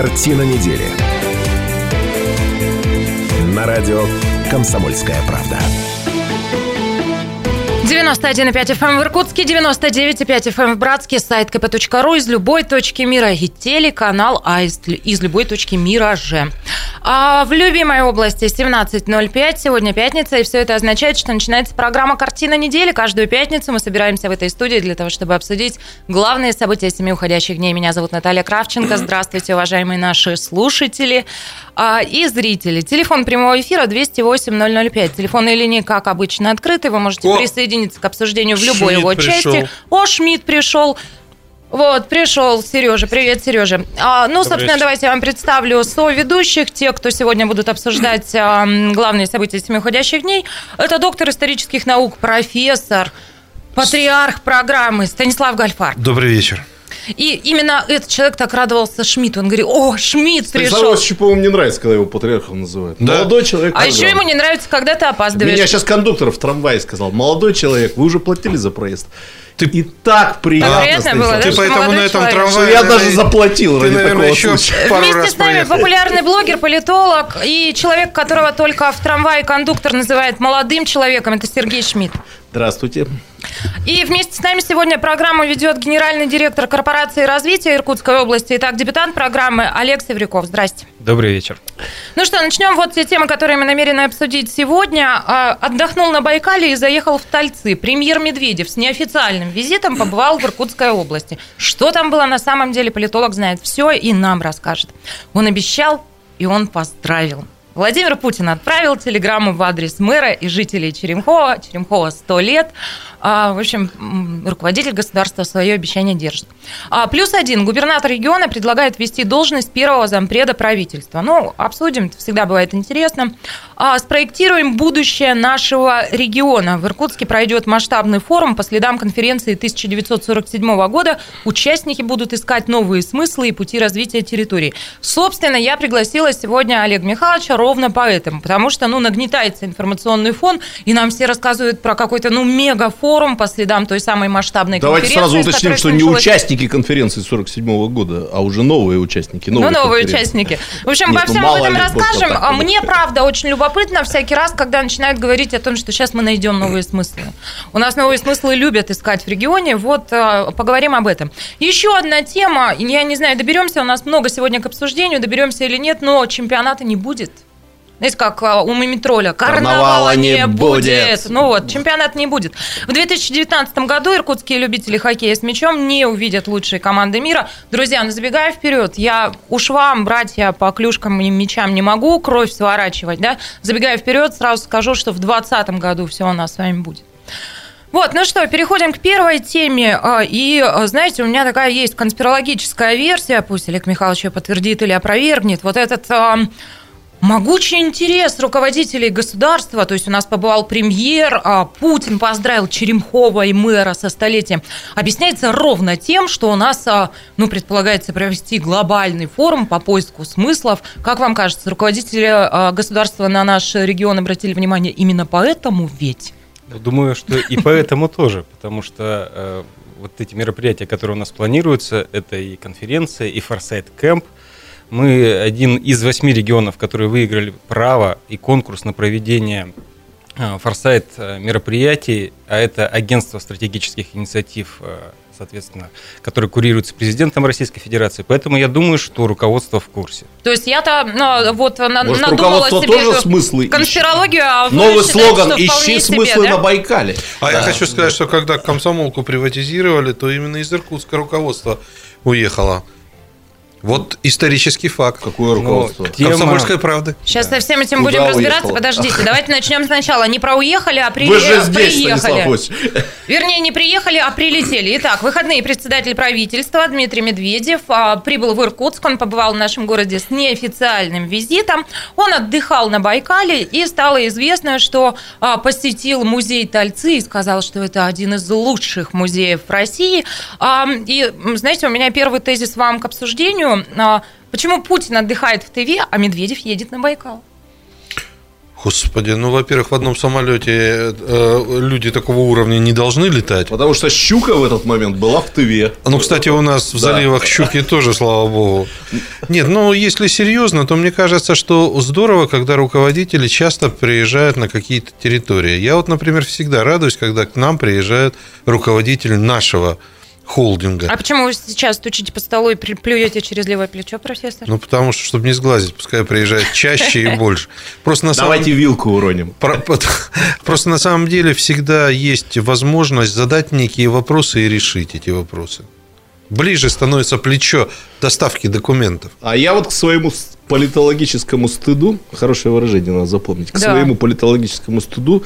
Картина недели. На радио «Комсомольская правда». 91,5 FM эм в Иркутске, 99,5 FM эм в Братске, сайт kp.ru из любой точки мира и телеканал А из, из любой точки мира же. А в любимой области 17.05, сегодня пятница, и все это означает, что начинается программа «Картина недели». Каждую пятницу мы собираемся в этой студии для того, чтобы обсудить главные события семи уходящих дней. Меня зовут Наталья Кравченко. Здравствуйте, уважаемые наши слушатели а, и зрители. Телефон прямого эфира 208-005. Телефонные линии, как обычно, открыты. Вы можете О! присоединиться присоединиться к обсуждению в любой Шмидт его пришел. части. О, Шмидт пришел. Вот, пришел Сережа. Привет, Сережа. А, ну, Добрый собственно, вечер. давайте я вам представлю соведущих, те, кто сегодня будут обсуждать а, главные события семи уходящих дней. Это доктор исторических наук, профессор, патриарх программы Станислав Гальфар. Добрый вечер. И именно этот человек так радовался Шмидту. Он говорит, о, Шмидт пришел. Станислав по-моему, не нравится, когда его патриархом называют. Да. Молодой человек. А еще ему не нравится, когда ты опаздываешь. Меня сейчас кондуктор в трамвае сказал, молодой человек, вы уже платили за проезд. Ты и так приятно. приятно было, да, ты поэтому на этом трамвае. Я даже заплатил ты, наверное, еще пару Вместе раз с нами проехал. популярный блогер, политолог и человек, которого только в трамвае кондуктор называет молодым человеком. Это Сергей Шмидт. Здравствуйте. И вместе с нами сегодня программу ведет генеральный директор корпорации развития Иркутской области. Итак, дебютант программы Олег Севрюков. Здрасте. Добрый вечер. Ну что, начнем вот те темы, которые мы намерены обсудить сегодня. А, отдохнул на Байкале и заехал в Тальцы. Премьер Медведев с неофициальным визитом побывал в Иркутской области. Что там было на самом деле, политолог знает все и нам расскажет. Он обещал, и он поздравил. Владимир Путин отправил телеграмму в адрес мэра и жителей Черемхова. Черемхова 100 лет. А, в общем, руководитель государства свое обещание держит. А, плюс один. Губернатор региона предлагает ввести должность первого зампреда правительства. Ну, обсудим, это всегда бывает интересно. А, спроектируем будущее нашего региона. В Иркутске пройдет масштабный форум по следам конференции 1947 года. Участники будут искать новые смыслы и пути развития территории. Собственно, я пригласила сегодня Олега Михайловича ровно поэтому, потому что, ну, нагнетается информационный фон, и нам все рассказывают про какой-то, ну, мегафон форум по следам той самой масштабной Давайте конференции. Давайте сразу уточним, что не участники конференции 47 года, а уже новые участники. Новые ну, новые участники. В общем, Нет, во всем ну, этом расскажем. Так, Мне, правда, очень любопытно всякий раз, когда начинают говорить о том, что сейчас мы найдем новые смыслы. У нас новые смыслы любят искать в регионе. Вот э, поговорим об этом. Еще одна тема. Я не знаю, доберемся, у нас много сегодня к обсуждению, доберемся или нет, но чемпионата не будет. Знаете, как а, у Мимитроля. Карнавала, не будет. будет. Ну вот, чемпионат не будет. В 2019 году иркутские любители хоккея с мячом не увидят лучшие команды мира. Друзья, ну забегая вперед, я уж вам, братья, по клюшкам и мячам не могу кровь сворачивать, да? Забегая вперед, сразу скажу, что в 2020 году все у нас с вами будет. Вот, ну что, переходим к первой теме. А, и, а, знаете, у меня такая есть конспирологическая версия, пусть Олег Михайлович ее подтвердит или опровергнет. Вот этот Могучий интерес руководителей государства, то есть у нас побывал премьер, а Путин поздравил Черемхова и мэра со столетием, объясняется ровно тем, что у нас, а, ну, предполагается провести глобальный форум по поиску смыслов. Как вам кажется, руководители а, государства на наш регион обратили внимание именно поэтому ведь? Думаю, что и поэтому тоже, потому что э, вот эти мероприятия, которые у нас планируются, это и конференция, и Форсайт Кэмп – мы один из восьми регионов, которые выиграли право и конкурс на проведение э, форсайт э, мероприятий, а это агентство стратегических инициатив э, соответственно, которое курируется президентом Российской Федерации. Поэтому я думаю, что руководство в курсе. То есть я-то ну, вот на, Может, надумала себе тоже смыслы конспирологию, а Новый слоган «Ищи смыслы себе, да? на Байкале». А да. я хочу сказать, что когда комсомолку приватизировали, то именно из Иркутска руководство уехало. Вот исторический факт. Какое руководство? Ну, тема... Комсомольская правда. Сейчас да. со всем этим Куда будем уехала? разбираться. Подождите, давайте начнем сначала. Не про уехали, а при... Вы же здесь, приехали. Вернее, не приехали, а прилетели. Итак, выходные председатель правительства Дмитрий Медведев а, прибыл в Иркутск. Он побывал в нашем городе с неофициальным визитом. Он отдыхал на Байкале и стало известно, что а, посетил музей Тальцы и сказал, что это один из лучших музеев в России. А, и, знаете, у меня первый тезис вам к обсуждению – а, почему Путин отдыхает в Тыве, а Медведев едет на Байкал? Господи, ну, во-первых, в одном самолете э, люди такого уровня не должны летать. Потому что щука в этот момент была в Тыве. Ну, кстати, у нас в заливах щуки тоже, слава богу. Нет, ну, если серьезно, то мне кажется, что здорово, когда руководители часто приезжают на какие-то территории. Я вот, например, всегда радуюсь, когда к нам приезжает руководитель нашего холдинга. А почему вы сейчас стучите по столу и плюете через левое плечо, профессор? Ну, потому что, чтобы не сглазить, пускай приезжает чаще и больше. Просто на Давайте самом... вилку уроним. Просто на самом деле всегда есть возможность задать некие вопросы и решить эти вопросы. Ближе становится плечо доставки документов. А я вот к своему политологическому стыду, хорошее выражение надо запомнить, к да. своему политологическому стыду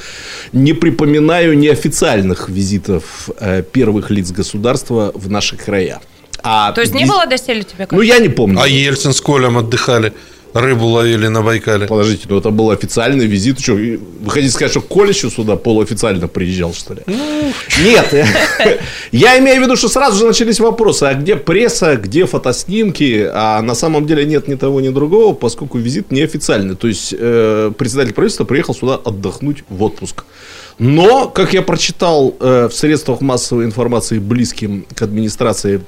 не припоминаю неофициальных визитов э, первых лиц государства в наши края. А То есть не было доселе тебя? Ну, я не помню. А Ельцин с Колем отдыхали? Рыбу ловили на Байкале. Подождите, ну это был официальный визит. Что, вы хотите сказать, что Коля еще сюда полуофициально приезжал, что ли? Ну... Нет. Я имею в виду, что сразу же начались вопросы. А где пресса, где фотоснимки? А на самом деле нет ни того, ни другого, поскольку визит неофициальный. То есть, э, председатель правительства приехал сюда отдохнуть в отпуск. Но, как я прочитал э, в средствах массовой информации, близким к администрации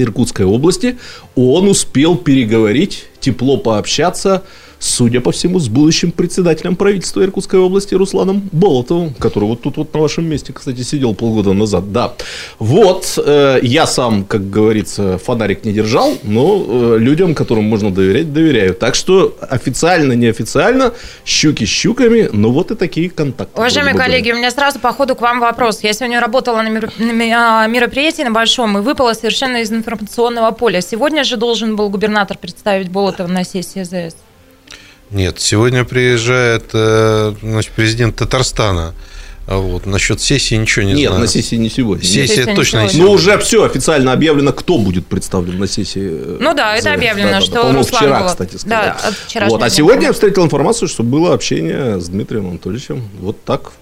Иркутской области, он успел переговорить, тепло пообщаться судя по всему, с будущим председателем правительства Иркутской области Русланом Болотовым, который вот тут вот на вашем месте, кстати, сидел полгода назад. Да. Вот, э, я сам, как говорится, фонарик не держал, но э, людям, которым можно доверять, доверяю. Так что официально, неофициально, щуки щуками, но вот и такие контакты. Уважаемые коллеги, у меня сразу по ходу к вам вопрос. Я сегодня работала на а, мероприятии на Большом и выпала совершенно из информационного поля. Сегодня же должен был губернатор представить Болотова на сессии ЗС. Нет, сегодня приезжает э, значит, президент Татарстана. А вот. Насчет сессии ничего не Нет, знаю. Нет, на сессии не сегодня. Сессия Нет, точно не сегодня. Ну, уже все официально объявлено, кто будет представлен на сессии. Э, ну да, это объявлено, да, что да, Руслан вчера, было. кстати, сказать. Да, вчера. Вот. А сегодня я встретил информацию, что было общение с Дмитрием Анатольевичем. Вот так.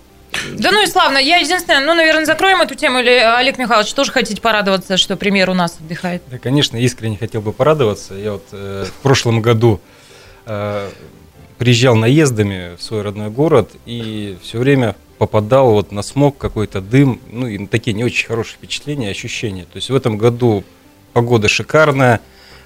Да ну и славно. Я единственное, ну, наверное, закроем эту тему. Или, Олег Михайлович, тоже хотите порадоваться, что премьер у нас отдыхает? Да, конечно, искренне хотел бы порадоваться. Я вот э, в прошлом году э, приезжал наездами в свой родной город и все время попадал вот на смог, какой-то дым, ну и такие не очень хорошие впечатления, ощущения. То есть в этом году погода шикарная,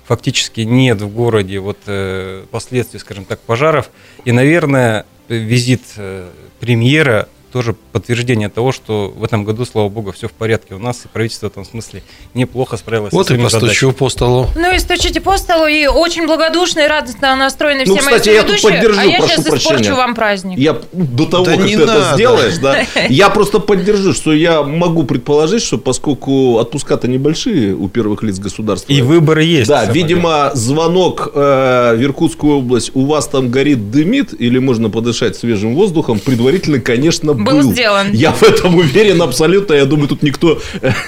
фактически нет в городе вот э, последствий, скажем так, пожаров. И, наверное, визит э, премьера тоже подтверждение того, что в этом году, слава богу, все в порядке у нас, и правительство в этом смысле неплохо справилось вот со своими и постучу по столу. Ну и стучите по столу, и очень благодушно и радостно настроены ну, все кстати, мои я тут поддержу, а я прошу сейчас прощения. испорчу вам праздник. Я до того, да как ты надо. это сделаешь, да, я просто поддержу, что я могу предположить, что поскольку отпуска-то небольшие у первых лиц государства. И выборы есть. Да, видимо, звонок э, в Иркутскую область, у вас там горит, дымит, или можно подышать свежим воздухом, предварительно, конечно, был. Был сделан. Я в этом уверен абсолютно. Я думаю, тут никто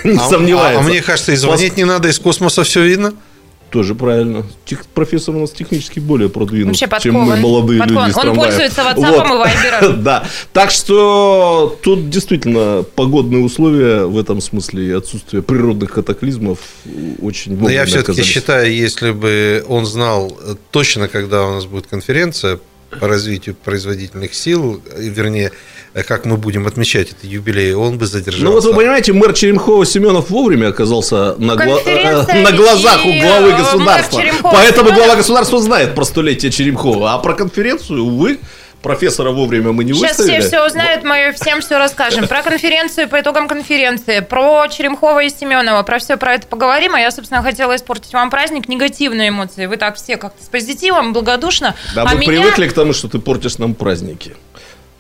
не а, сомневается. А, а мне кажется, и звонить Пос... не надо, из космоса все видно. Тоже правильно. Тех, профессор у нас технически более продвинут, чем мы молодые подкован. люди. Он пользуется WhatsApp вот. и Viber. да. Так что тут действительно погодные условия в этом смысле и отсутствие природных катаклизмов очень Но я все-таки считаю, если бы он знал точно, когда у нас будет конференция по развитию производительных сил, вернее, как мы будем отмечать этот юбилей, он бы задержался. Ну вот вы понимаете, мэр Черемхова Семенов вовремя оказался на, гла... На глазах у главы государства. Поэтому глава государства знает про столетие Черемхова. А про конференцию, увы, профессора вовремя мы не Сейчас выставили. Сейчас все все узнают, мы всем все расскажем. Про конференцию, по итогам конференции, про Черемхова и Семенова, про все про это поговорим. А я, собственно, хотела испортить вам праздник, негативные эмоции. Вы так все как-то с позитивом, благодушно. Да, а мы меня... привыкли к тому, что ты портишь нам праздники.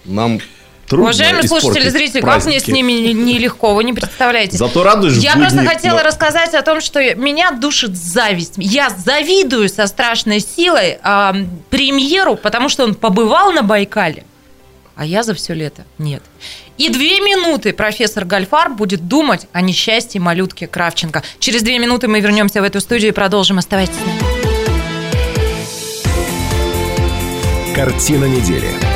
Нам Трудно Уважаемые слушатели, зрители, как мне с ними нелегко, вы не представляете. Зато радуешь Я просто хотела но... рассказать о том, что меня душит зависть. Я завидую со страшной силой э, премьеру, потому что он побывал на Байкале, а я за все лето нет. И две минуты профессор Гальфар будет думать о несчастье малютки Кравченко. Через две минуты мы вернемся в эту студию и продолжим. Оставайтесь с нами. Картина недели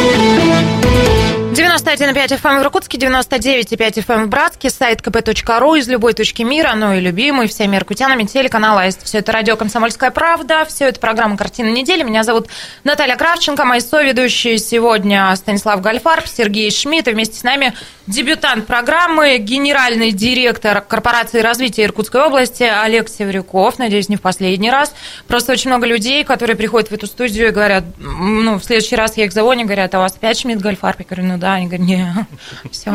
91,5 FM в Иркутске, 99,5 FM в Братске, сайт kp.ru из любой точки мира, ну и любимый всеми иркутянами телеканал АИСТ. Все это радио «Комсомольская правда», все это программа «Картина недели». Меня зовут Наталья Кравченко, мои соведущие сегодня Станислав Гальфарб, Сергей Шмидт, и вместе с нами дебютант программы, генеральный директор корпорации развития Иркутской области Олег Севрюков, надеюсь, не в последний раз. Просто очень много людей, которые приходят в эту студию и говорят, ну, в следующий раз я их звоню, говорят, а у вас опять Шмидт Гальфарб? Я говорю, ну да, они говорят, не, все.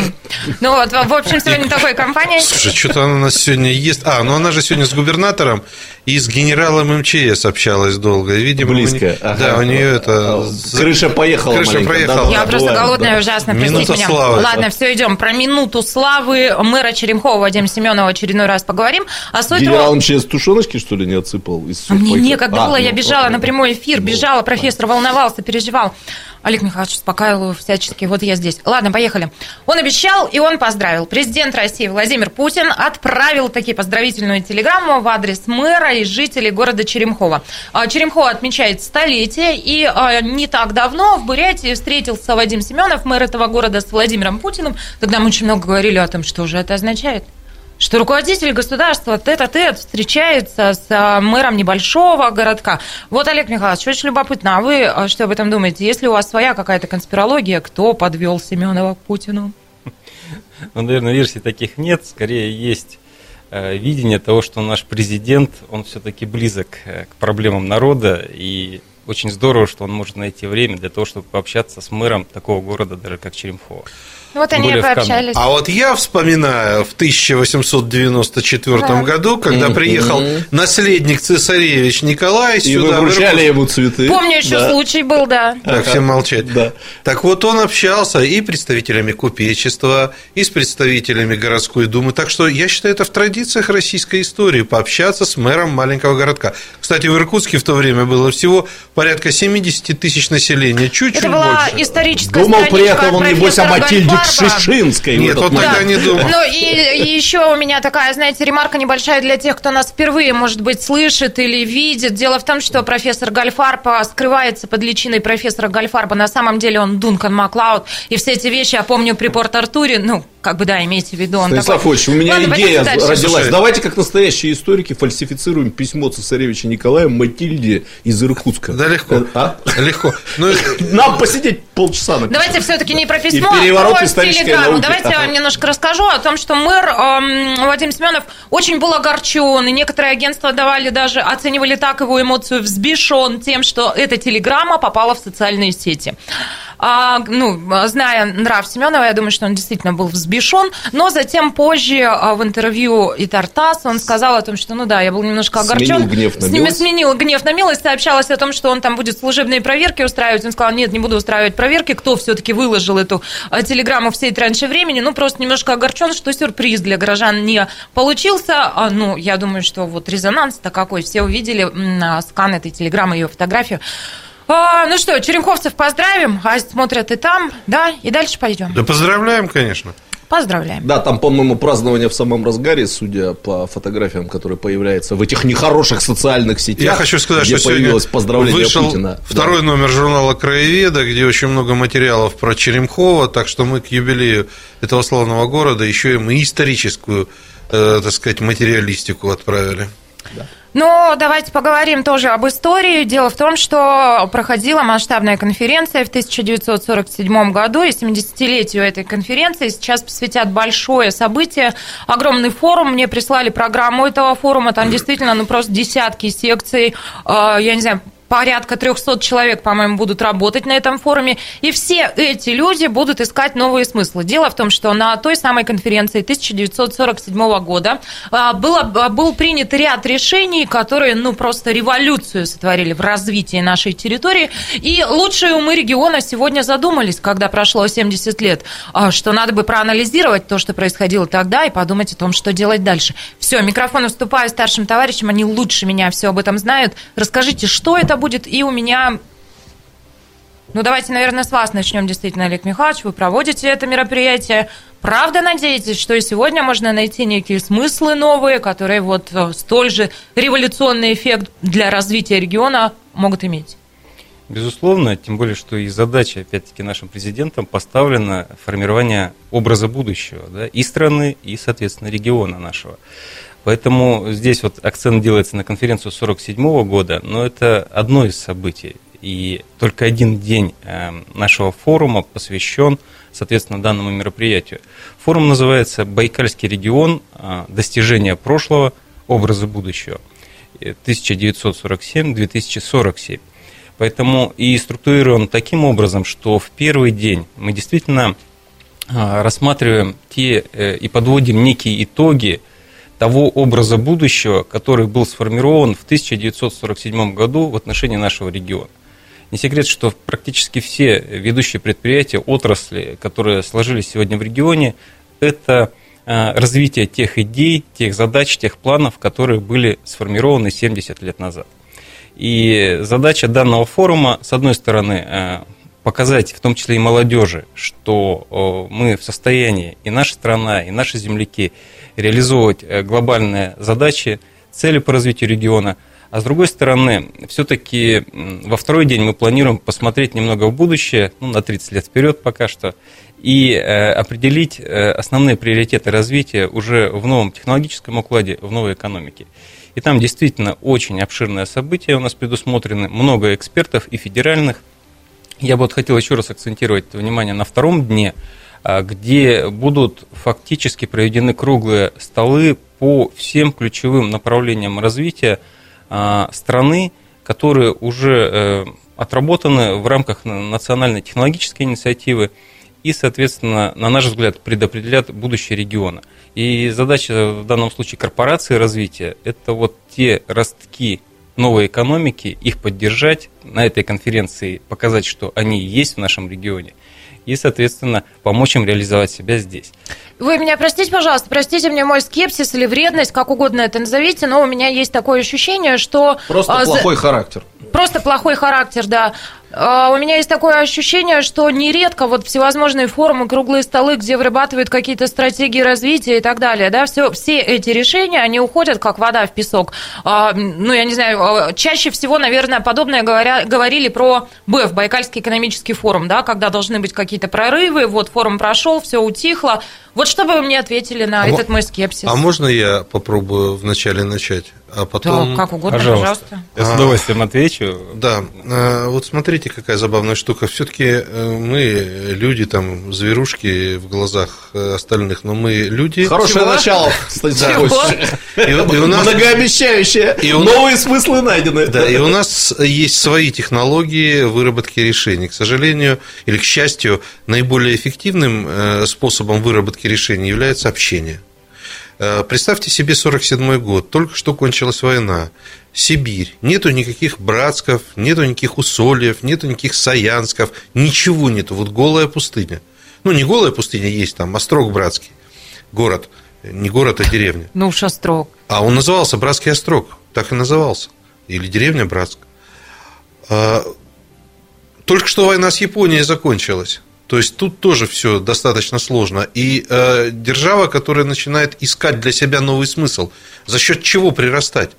Ну вот, в общем, сегодня такой компания. Слушай, что-то она у нас сегодня ест. А, ну она же сегодня с губернатором и с генералом МЧС общалась долго. Видимо, Близко. ага. Да, у нее это... Крыша поехала Крыша маленько. проехала. Да, я просто голодная да. ужасно, простите Минута меня. славы. Ладно, все, идем. Про минуту славы мэра Черемхова Вадима Семенова очередной раз поговорим. А суть Генерал МЧС тушеночки, что ли, не отсыпал? Из а мне некогда а, было, я ну, бежала ладно. на прямой эфир, бежала, профессор волновался, переживал. Олег Михайлович успокаивал его всячески, вот я здесь. Ладно, поехали. Он обещал, и он поздравил. Президент России Владимир Путин отправил такие поздравительную телеграмму в адрес мэра и жителей города Черемхова. Черемхова отмечает столетие, и а, не так давно в Бурятии встретился Вадим Семенов, мэр этого города, с Владимиром Путиным. Тогда мы очень много говорили о том, что же это означает что руководитель государства тет-а-тет встречается с а, мэром небольшого городка. Вот, Олег Михайлович, очень любопытно, а вы а, что об этом думаете? Если у вас своя какая-то конспирология, кто подвел Семенова к Путину? Ну, наверное, версий таких нет. Скорее, есть видение того, что наш президент, он все-таки близок э, к проблемам народа, и очень здорово, что он может найти время для того, чтобы пообщаться с мэром такого города, даже как Черемхово. Вот они и пообщались. А вот я вспоминаю в 1894 да. году, когда mm-hmm. приехал наследник цесаревич Николай и сюда. И вручали ему цветы. Помню, еще да. случай был, да. Так, всем молчать. Да. Так вот, он общался и представителями купечества, и с представителями городской думы. Так что я считаю, это в традициях российской истории пообщаться с мэром маленького городка. Кстати, в Иркутске в то время было всего порядка 70 тысяч населения, чуть-чуть Это была больше. историческая Думал при этом он, небось, о Матильде Шишинской. Нет, вот тогда да. не думал. Ну и, и еще у меня такая, знаете, ремарка небольшая для тех, кто нас впервые, может быть, слышит или видит. Дело в том, что профессор Гальфарба скрывается под личиной профессора Гальфарба. На самом деле он Дункан Маклауд. И все эти вещи я помню при Порт-Артуре. Ну, как бы, да, имейте в виду. Он Станислав такой... Ильич, у меня Ладно, идея родилась. Слушай. Давайте, как настоящие историки, фальсифицируем письмо цесаревича Николая Матильде из Иркутска. Да легко. А? Легко. Ну, Нам посидеть полчаса. Написано. Давайте все-таки не про письмо, И переворот а про телеграмму. науки. Давайте я вам немножко расскажу о том, что мэр эм, Вадим Семенов очень был огорчен, и некоторые агентства давали даже, оценивали так его эмоцию, взбешен тем, что эта телеграмма попала в социальные сети. А, ну, зная нрав Семенова, я думаю, что он действительно был взбешен, но затем позже а, в интервью и Тартас он сказал о том, что, ну да, я был немножко огорчен. Сменил гнев на ними сменил гнев на милость, сообщалось о том, что он там будет служебные проверки устраивать. Он сказал, нет, не буду устраивать проверки, кто все-таки выложил эту а, телеграмму в сеть раньше времени, ну, просто немножко огорчен, что сюрприз для горожан не получился. Ну, я думаю, что вот резонанс-то какой, все увидели скан этой телеграммы, ее фотографию. А, ну что, черемховцев поздравим, а смотрят и там, да, и дальше пойдем. Да поздравляем, конечно. Поздравляем. Да, там, по-моему, празднование в самом разгаре, судя по фотографиям, которые появляются в этих нехороших социальных сетях. Я хочу сказать, где что появилось поздравление вышел Путина. второй да. номер журнала «Краеведа», где очень много материалов про Черемхова, так что мы к юбилею этого славного города еще и мы историческую, э, так сказать, материалистику отправили. Да. Но давайте поговорим тоже об истории. Дело в том, что проходила масштабная конференция в 1947 году, и 70-летию этой конференции сейчас посвятят большое событие, огромный форум. Мне прислали программу этого форума, там действительно ну, просто десятки секций, я не знаю, порядка 300 человек, по-моему, будут работать на этом форуме, и все эти люди будут искать новые смыслы. Дело в том, что на той самой конференции 1947 года а, было, был принят ряд решений, которые, ну, просто революцию сотворили в развитии нашей территории, и лучшие умы региона сегодня задумались, когда прошло 70 лет, а, что надо бы проанализировать то, что происходило тогда, и подумать о том, что делать дальше. Все, микрофон уступаю старшим товарищам, они лучше меня все об этом знают. Расскажите, что это будет, и у меня ну, давайте, наверное, с вас начнем, действительно, Олег Михайлович. Вы проводите это мероприятие. Правда надеетесь, что и сегодня можно найти некие смыслы новые, которые вот столь же революционный эффект для развития региона могут иметь? Безусловно, тем более, что и задача, опять-таки, нашим президентом поставлена формирование образа будущего да, и страны, и, соответственно, региона нашего. Поэтому здесь вот акцент делается на конференцию 1947 года, но это одно из событий. И только один день э, нашего форума посвящен, соответственно, данному мероприятию. Форум называется «Байкальский регион. Э, достижения прошлого. Образы будущего. 1947-2047». Поэтому и структурирован таким образом, что в первый день мы действительно э, рассматриваем те и подводим некие итоги того образа будущего, который был сформирован в 1947 году в отношении нашего региона. Не секрет, что практически все ведущие предприятия, отрасли, которые сложились сегодня в регионе, это а, развитие тех идей, тех задач, тех планов, которые были сформированы 70 лет назад. И задача данного форума, с одной стороны, а, показать, в том числе и молодежи, что мы в состоянии, и наша страна, и наши земляки, реализовывать э, глобальные задачи, цели по развитию региона. А с другой стороны, все-таки во второй день мы планируем посмотреть немного в будущее, ну, на 30 лет вперед пока что, и э, определить э, основные приоритеты развития уже в новом технологическом укладе, в новой экономике. И там действительно очень обширное событие у нас предусмотрены, много экспертов и федеральных. Я бы вот хотел еще раз акцентировать внимание на втором дне – где будут фактически проведены круглые столы по всем ключевым направлениям развития а, страны, которые уже э, отработаны в рамках национальной технологической инициативы и, соответственно, на наш взгляд, предопределят будущее региона. И задача в данном случае корпорации развития – это вот те ростки новой экономики, их поддержать, на этой конференции показать, что они есть в нашем регионе – и, соответственно, помочь им реализовать себя здесь. Вы меня простите, пожалуйста, простите мне мой скепсис или вредность, как угодно это назовите, но у меня есть такое ощущение, что... Просто а, плохой характер. Просто плохой характер, да. А, у меня есть такое ощущение, что нередко вот всевозможные форумы, круглые столы, где вырабатывают какие-то стратегии развития и так далее, да, все, все эти решения, они уходят как вода в песок. А, ну, я не знаю, а, чаще всего, наверное, подобное говоря, говорили про БЭФ, Байкальский экономический форум, да, когда должны быть какие-то прорывы, вот форум прошел, все утихло. Вот что бы вы мне ответили на а этот мой скепсис? А можно я попробую вначале начать? А потом... Да, как угодно, пожалуйста. пожалуйста. Я с удовольствием отвечу. Да, а, вот смотрите, какая забавная штука. Все-таки э, мы люди, там, зверушки в глазах э, остальных, но мы люди... Хорошее Чего? начало, кстати. И, и у нас... Многообещающее. И у... Новые смыслы найдены. Да, и у нас есть свои технологии выработки решений. К сожалению, или к счастью, наиболее эффективным э, способом выработки решений является общение. Э, представьте себе 47 год, только что кончилась война. Сибирь. Нету никаких братсков, нету никаких усольев, нету никаких саянсков, ничего нету. Вот голая пустыня. Ну, не голая пустыня есть там, Острог Братский, город. Не город, а деревня. Ну уж Острог. А он назывался Братский Острог, так и назывался. Или деревня Братск. А, только что война с Японией закончилась. То есть тут тоже все достаточно сложно. И э, держава, которая начинает искать для себя новый смысл, за счет чего прирастать?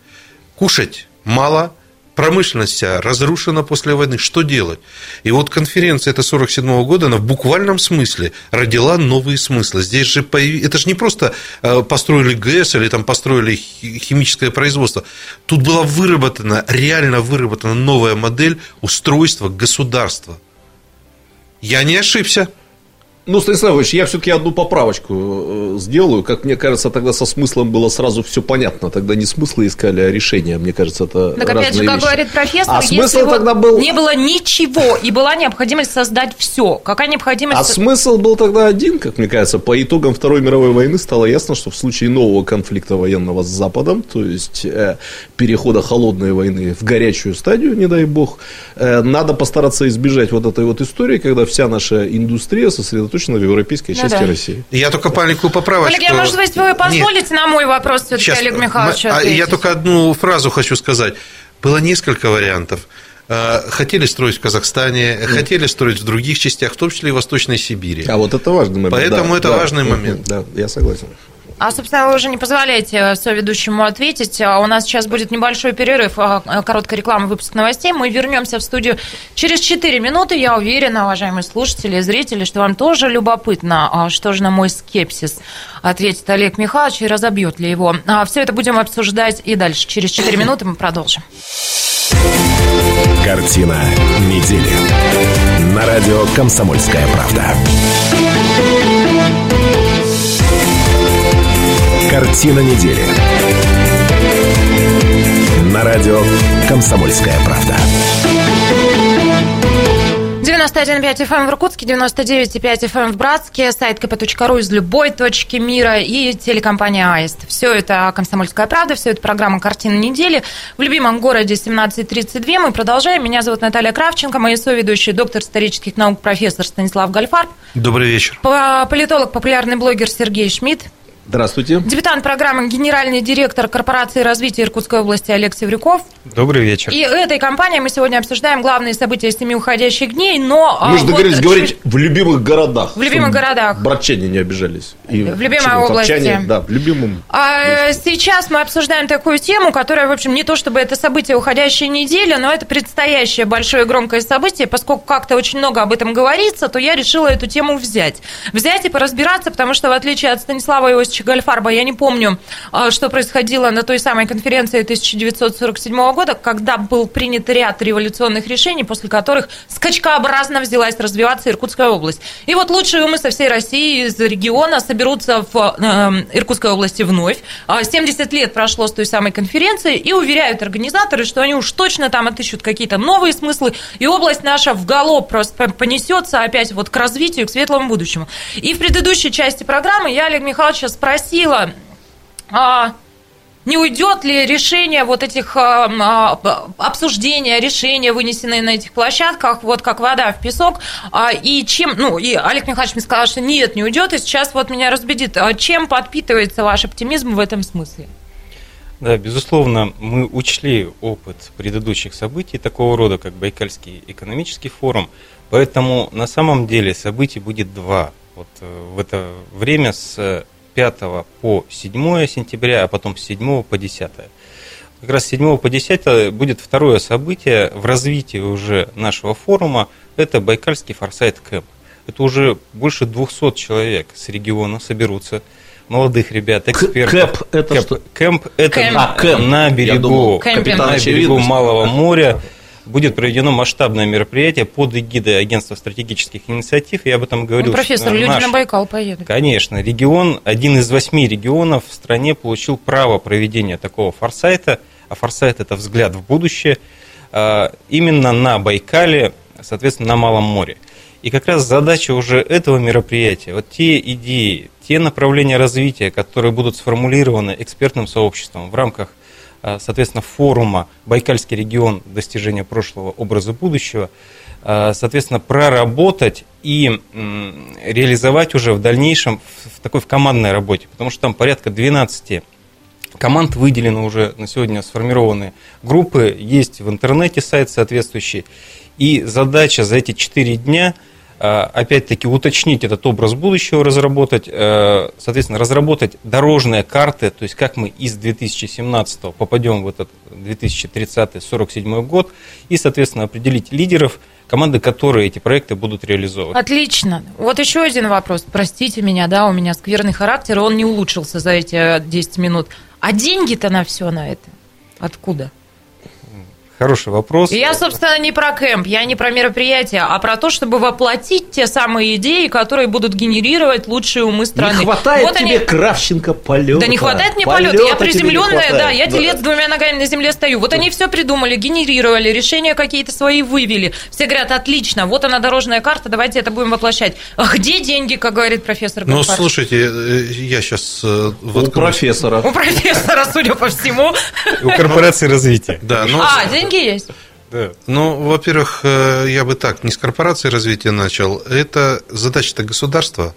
Кушать мало, промышленность разрушена после войны, что делать? И вот конференция это 47 года, она в буквальном смысле родила новые смыслы. Здесь же появ... это же не просто э, построили ГЭС или там построили химическое производство. Тут была выработана, реально выработана новая модель устройства государства – я не ошибся. Ну, Станиславович, я все-таки одну поправочку э, сделаю. Как мне кажется, тогда со смыслом было сразу все понятно. Тогда не смыслы искали, а решения. Мне кажется, это Так опять же, как вещи. говорит профессор, а смысл тогда был... не было ничего, и была необходимость создать все. Какая необходимость... А смысл был тогда один, как мне кажется. По итогам Второй мировой войны стало ясно, что в случае нового конфликта военного с Западом, то есть э, перехода холодной войны в горячую стадию, не дай бог, э, надо постараться избежать вот этой вот истории, когда вся наша индустрия сосредоточена сосредоточена в европейской ну, части да. России. Я только маленькую поправочку. Олег, я, может быть, вы позволите Нет. на мой вопрос все-таки, Олег Михайлович, а ответить? Я только одну фразу хочу сказать. Было несколько вариантов. А, хотели строить в Казахстане, mm. хотели строить в других частях, в том числе и в Восточной Сибири. А вот это важный момент. Поэтому да, это да, важный момент. Да, я согласен. А, собственно, вы уже не позволяете соведущему ответить. А у нас сейчас будет небольшой перерыв, а, короткая реклама, выпуск новостей. Мы вернемся в студию через 4 минуты. Я уверена, уважаемые слушатели и зрители, что вам тоже любопытно, что же на мой скепсис ответит Олег Михайлович и разобьет ли его. Все это будем обсуждать и дальше. Через 4 минуты мы продолжим. Картина недели. На радио «Комсомольская правда». Картина недели. На радио «Комсомольская правда». 91,5 FM в Иркутске, 99,5 FM в Братске, сайт kp.ru из любой точки мира и телекомпания «Аист». Все это «Комсомольская правда», все это программа «Картина недели». В любимом городе 17.32 мы продолжаем. Меня зовут Наталья Кравченко, мои соведущие, доктор исторических наук, профессор Станислав Гальфарб. Добрый вечер. Политолог, популярный блогер Сергей Шмидт. Здравствуйте. Дебютант программы, генеральный директор корпорации развития Иркутской области Олег Севрюков. Добрый вечер. И этой компанией мы сегодня обсуждаем главные события семи уходящих дней, но... Мы же вот договорились говорить в любимых городах. В любимых городах. Братчане не обижались. И в любимой области. Топчане, да, в любимом. А, сейчас мы обсуждаем такую тему, которая, в общем, не то чтобы это событие уходящей недели, но это предстоящее большое громкое событие. Поскольку как-то очень много об этом говорится, то я решила эту тему взять. Взять и поразбираться, потому что, в отличие от Станислава Иосифовича Гальфарба, я не помню, а, что происходило на той самой конференции 1947 года, когда был принят ряд революционных решений, после которых скачкообразно взялась развиваться Иркутская область. И вот лучшие умы со всей России из региона соберутся в э, Иркутской области вновь. 70 а, лет прошло с той самой конференции, и уверяют организаторы, что они уж точно там отыщут какие-то новые смыслы, и область наша в галоп просто понесется опять вот к развитию, к светлому будущему. И в предыдущей части программы я Олег Михайловича спросила, а, не уйдет ли решение вот этих а, а, обсуждения, решения, вынесенные на этих площадках, вот как вода в песок, а, и чем, ну, и Олег Михайлович мне сказал, что нет, не уйдет, и сейчас вот меня разбедит, чем подпитывается ваш оптимизм в этом смысле? Да, безусловно, мы учли опыт предыдущих событий такого рода, как Байкальский экономический форум, поэтому на самом деле событий будет два. Вот э, в это время с 5 по 7 сентября, а потом с 7 по 10. Как раз с 7 по 10 будет второе событие в развитии уже нашего форума. Это Байкальский форсайт кэмп. Это уже больше 200 человек с региона соберутся молодых ребят, экспертов. Camp это camp, что? Camp это camp. На, а, camp. на берегу, думал, на берегу Малого моря будет проведено масштабное мероприятие под эгидой Агентства стратегических инициатив. Я об этом говорил. Ну, профессор, люди наш... на Байкал поедут. Конечно. Регион, один из восьми регионов в стране получил право проведения такого форсайта. А форсайт – это взгляд в будущее. А, именно на Байкале, соответственно, на Малом море. И как раз задача уже этого мероприятия, вот те идеи, те направления развития, которые будут сформулированы экспертным сообществом в рамках соответственно, форума «Байкальский регион. Достижения прошлого. Образа будущего», э, соответственно, проработать и реализовать уже в дальнейшем в такой в командной работе, потому что там порядка 12 команд выделено уже на сегодня сформированы группы, есть в интернете сайт соответствующий, и задача за эти 4 дня – Э, опять-таки уточнить этот образ будущего, разработать, э, соответственно, разработать дорожные карты, то есть как мы из 2017 попадем в этот 2030-47 год, и, соответственно, определить лидеров, команды, которые эти проекты будут реализовывать. Отлично. Вот еще один вопрос. Простите меня, да, у меня скверный характер, он не улучшился за эти 10 минут. А деньги-то на все на это? Откуда? Хороший вопрос. Я, собственно, не про кемп, я не про мероприятие, а про то, чтобы воплотить те самые идеи, которые будут генерировать лучшие умы страны. Не хватает вот тебе они... Кравченко полета. Да не хватает мне полета. Я приземленная, да, я телец да. с двумя ногами на земле стою. Вот да. они все придумали, генерировали, решения какие-то свои вывели. Все говорят, отлично, вот она дорожная карта, давайте это будем воплощать. А где деньги, как говорит профессор Ну, слушайте, э, я сейчас... Э, У профессора. У профессора, судя по всему. У корпорации развития. Да, ну... А, деньги есть. Да. Ну, во-первых, э, я бы так, не с корпорации развития начал. Это задача-то государства.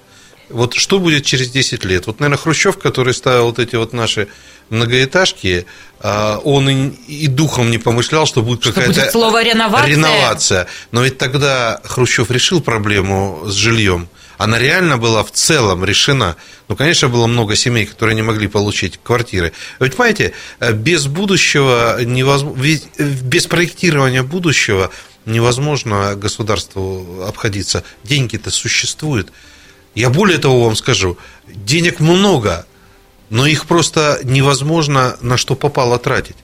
Вот что будет через 10 лет? Вот, наверное, Хрущев, который ставил вот эти вот наши многоэтажки, а, он и, духом не помышлял, что будет какая-то слово реновация. реновация. Но ведь тогда Хрущев решил проблему с жильем. Она реально была в целом решена. Ну, конечно, было много семей, которые не могли получить квартиры. Вы понимаете, э, без будущего, невозможно, без проектирования будущего невозможно государству обходиться. Деньги-то существуют. Я более того вам скажу, денег много, но их просто невозможно на что попало тратить.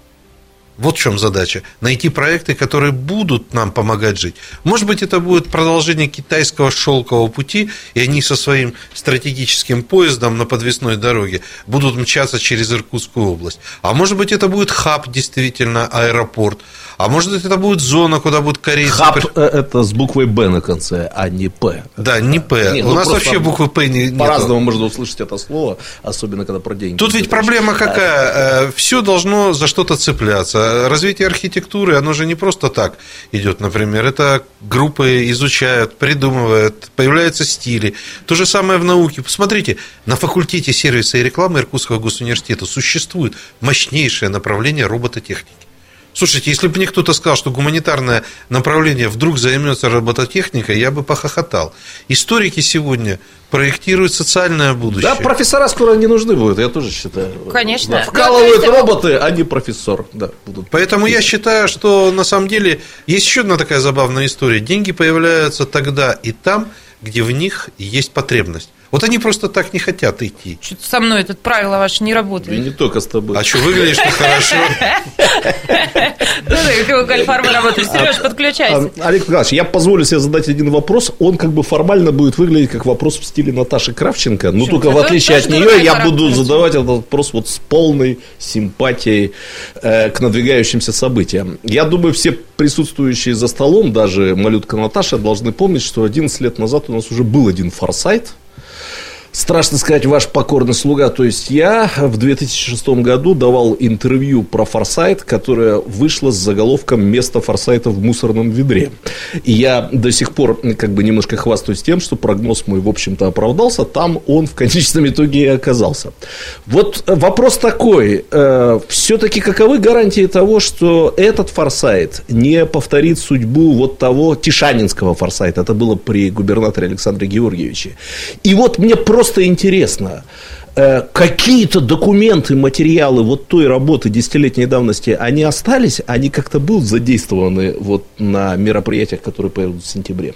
Вот в чем задача. Найти проекты, которые будут нам помогать жить. Может быть, это будет продолжение китайского шелкового пути, и они со своим стратегическим поездом на подвесной дороге будут мчаться через Иркутскую область. А может быть, это будет хаб, действительно, аэропорт. А может быть, это будет зона, куда будут корейцы... Хаб – это с буквой «Б» на конце, а не «П». Да, не «П». Нет, У ну, нас вообще буквы «П» не По-разному можно услышать это слово, особенно когда про деньги. Тут ведь проблема какая? Э, Все должно за что-то цепляться. Развитие архитектуры, оно же не просто так идет, например. Это группы изучают, придумывают, появляются стили. То же самое в науке. Посмотрите, на факультете сервиса и рекламы Иркутского госуниверситета существует мощнейшее направление робототехники. Слушайте, если бы мне кто-то сказал, что гуманитарное направление вдруг займется робототехникой, я бы похохотал. Историки сегодня проектируют социальное будущее. Да, профессора скоро не нужны будут, я тоже считаю. Конечно. Да, вкалывают да, роботы, а не профессор. Да, будут. Поэтому я считаю, что на самом деле есть еще одна такая забавная история. Деньги появляются тогда и там, где в них есть потребность. Вот они просто так не хотят идти. Что-то со мной это правило ваше не работает. И не только с тобой. А что, выглядишь ты хорошо? Ну, ты гольфарма работаешь. Сереж, подключайся. Олег Николаевич, я позволю себе задать один вопрос. Он как бы формально будет выглядеть как вопрос в стиле Наташи Кравченко. Но только в отличие от нее я буду задавать этот вопрос вот с полной симпатией э, к надвигающимся событиям. Я думаю, все присутствующие за столом, даже малютка Наташа, должны помнить, что 11 лет назад у нас уже был один форсайт – Страшно сказать, ваш покорный слуга. То есть я в 2006 году давал интервью про Форсайт, которое вышло с заголовком «Место Форсайта в мусорном ведре». И я до сих пор как бы немножко хвастаюсь тем, что прогноз мой, в общем-то, оправдался. Там он в конечном итоге и оказался. Вот вопрос такой. Э, Все-таки каковы гарантии того, что этот Форсайт не повторит судьбу вот того Тишанинского Форсайта? Это было при губернаторе Александре Георгиевиче. И вот мне просто просто интересно, э, какие-то документы, материалы вот той работы десятилетней давности, они остались, они как-то будут задействованы вот на мероприятиях, которые появятся в сентябре?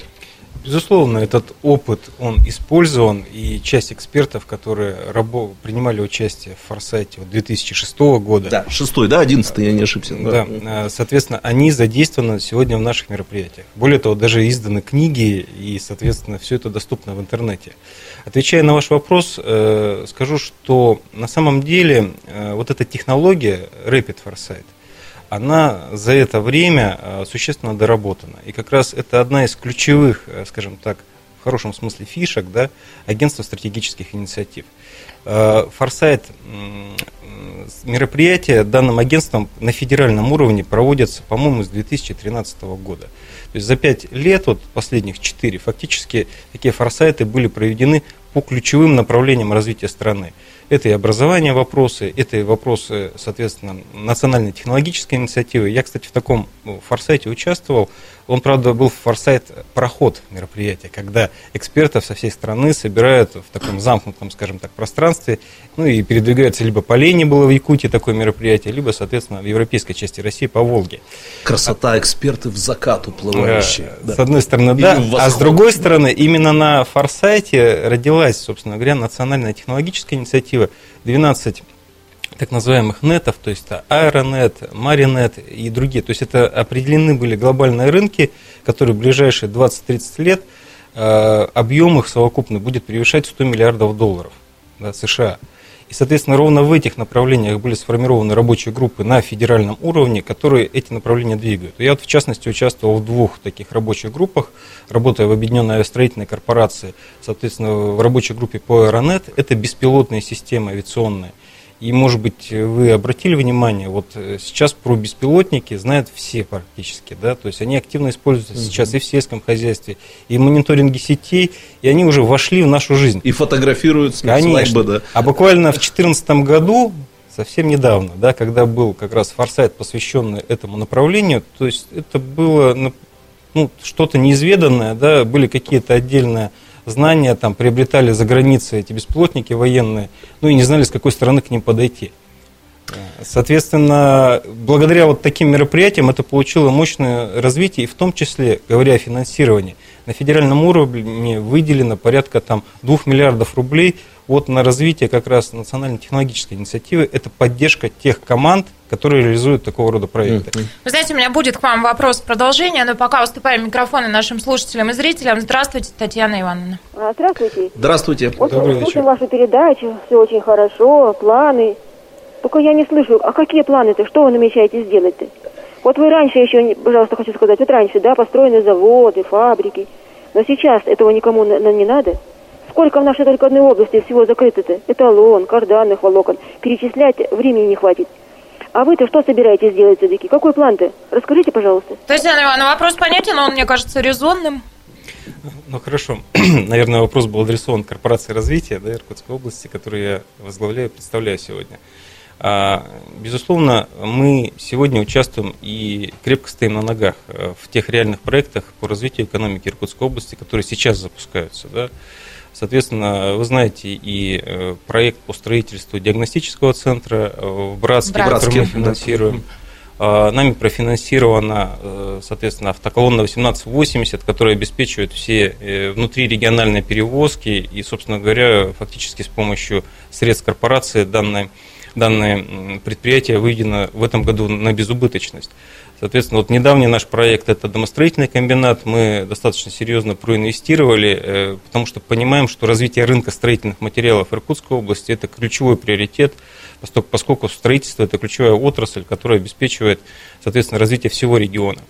Безусловно, этот опыт, он использован, и часть экспертов, которые рабо- принимали участие в Форсайте 2006 года. Да, 6 да, 11 я не ошибся. Да. да, э, соответственно, они задействованы сегодня в наших мероприятиях. Более того, даже изданы книги, и, соответственно, все это доступно в интернете. Отвечая на ваш вопрос, э, скажу, что на самом деле э, вот эта технология Rapid Foresight – она за это время э, существенно доработана. И как раз это одна из ключевых, э, скажем так, в хорошем смысле фишек да, агентства стратегических инициатив. Э, Форсайт мероприятия данным агентством на федеральном уровне проводятся, по-моему, с 2013 года. То есть за пять лет, вот последних четыре, фактически такие форсайты были проведены по ключевым направлениям развития страны. Это и образование вопросы, это и вопросы, соответственно, национальной технологической инициативы. Я, кстати, в таком ну, форсайте участвовал. Он, правда, был в форсайт проход мероприятия, когда экспертов со всей страны собирают в таком замкнутом, скажем так, пространстве, ну и передвигаются либо по лени было в Якутии такое мероприятие, либо, соответственно, в европейской части России по Волге. Красота эксперты в закат уплывающие. Да. С одной стороны, да, а с другой стороны, именно на форсайте родилась, собственно говоря, национальная технологическая инициатива, инициативы 12 так называемых нетов, то есть Аэронет, Маринет и другие. То есть это определены были глобальные рынки, которые в ближайшие 20-30 лет э, объем их совокупный будет превышать 100 миллиардов долларов да, США. И, соответственно, ровно в этих направлениях были сформированы рабочие группы на федеральном уровне, которые эти направления двигают. Я вот, в частности, участвовал в двух таких рабочих группах, работая в Объединенной авиастроительной корпорации, соответственно, в рабочей группе по Аэронет. Это беспилотные системы авиационные. И, может быть, вы обратили внимание, вот э, сейчас про беспилотники знают все практически, да, то есть они активно используются угу. сейчас и в сельском хозяйстве, и в мониторинге сетей, и они уже вошли в нашу жизнь. И фотографируются, Конечно. да. А буквально в 2014 году, совсем недавно, да, когда был как раз форсайт, посвященный этому направлению, то есть это было ну, что-то неизведанное, да, были какие-то отдельные знания, там, приобретали за границей эти бесплотники военные, ну и не знали, с какой стороны к ним подойти. Соответственно, благодаря вот таким мероприятиям это получило мощное развитие, и в том числе, говоря о финансировании, на федеральном уровне выделено порядка там, 2 миллиардов рублей вот на развитие как раз национально-технологической инициативы. Это поддержка тех команд, которые реализуют такого рода проекты. Вы знаете, у меня будет к вам вопрос в продолжение, но пока уступаем микрофоны нашим слушателям и зрителям. Здравствуйте, Татьяна Ивановна. А, здравствуйте. Здравствуйте. Вот Добрый вечер. вашу передачу, все очень хорошо, планы. Только я не слышу, а какие планы-то, что вы намечаете сделать-то? Вот вы раньше еще, пожалуйста, хочу сказать, вот раньше, да, построены заводы, фабрики. Но сейчас этого никому не надо. Сколько в нашей только одной области всего закрыто-то? Эталон, карданных волокон. Перечислять времени не хватит. А вы-то что собираетесь делать все-таки? Какой план-то? Расскажите, пожалуйста. Татьяна Ивановна, вопрос понятен, но он, мне кажется, резонным. Ну хорошо. Наверное, вопрос был адресован корпорации развития да, Иркутской области, которую я возглавляю и представляю сегодня. А, безусловно, мы сегодня участвуем и крепко стоим на ногах э, в тех реальных проектах по развитию экономики Иркутской области, которые сейчас запускаются. Да. Соответственно, вы знаете и э, проект по строительству диагностического центра э, в Братске, Братске. который мы финансируем. А, нами профинансирована, соответственно, автоколонна 1880, которая обеспечивает все внутрирегиональные перевозки и, собственно говоря, фактически с помощью средств корпорации данной данное предприятие выведено в этом году на безубыточность. Соответственно, вот недавний наш проект – это домостроительный комбинат. Мы достаточно серьезно проинвестировали, э, потому что понимаем, что развитие рынка строительных материалов Иркутской области – это ключевой приоритет, поскольку строительство – это ключевая отрасль, которая обеспечивает, соответственно, развитие всего региона.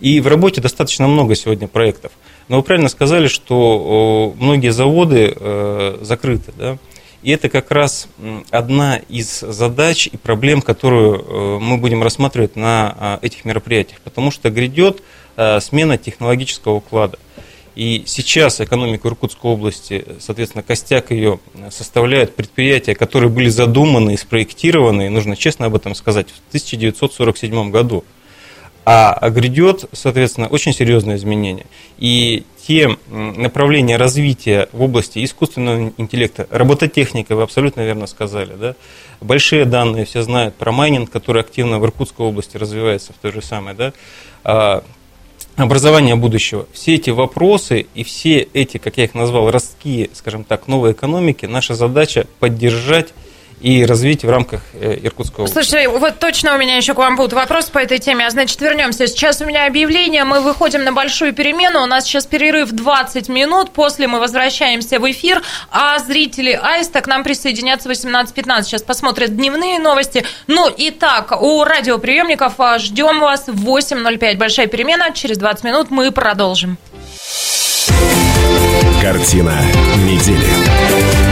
И в работе достаточно много сегодня проектов. Но вы правильно сказали, что многие заводы э, закрыты. Да? И это как раз одна из задач и проблем, которую э, мы будем рассматривать на а, этих мероприятиях, потому что грядет э, смена технологического уклада. И сейчас экономика Иркутской области, соответственно, костяк ее составляют предприятия, которые были задуманы и спроектированы, нужно честно об этом сказать, в 1947 году. А грядет, соответственно, очень серьезное изменение. И те направления развития в области искусственного интеллекта, робототехника, вы абсолютно верно сказали, да? большие данные, все знают про майнинг, который активно в Иркутской области развивается в той же самой, да? А, образование будущего. Все эти вопросы и все эти, как я их назвал, ростки, скажем так, новой экономики, наша задача поддержать и развить в рамках э, Иркутской области. Слушай, вот точно у меня еще к вам будут вопросы по этой теме. А значит, вернемся. Сейчас у меня объявление. Мы выходим на большую перемену. У нас сейчас перерыв 20 минут. После мы возвращаемся в эфир. А зрители Аиста к нам присоединятся в 18.15. Сейчас посмотрят дневные новости. Ну и так, у радиоприемников а, ждем вас в 8.05. Большая перемена. Через 20 минут мы продолжим. Картина недели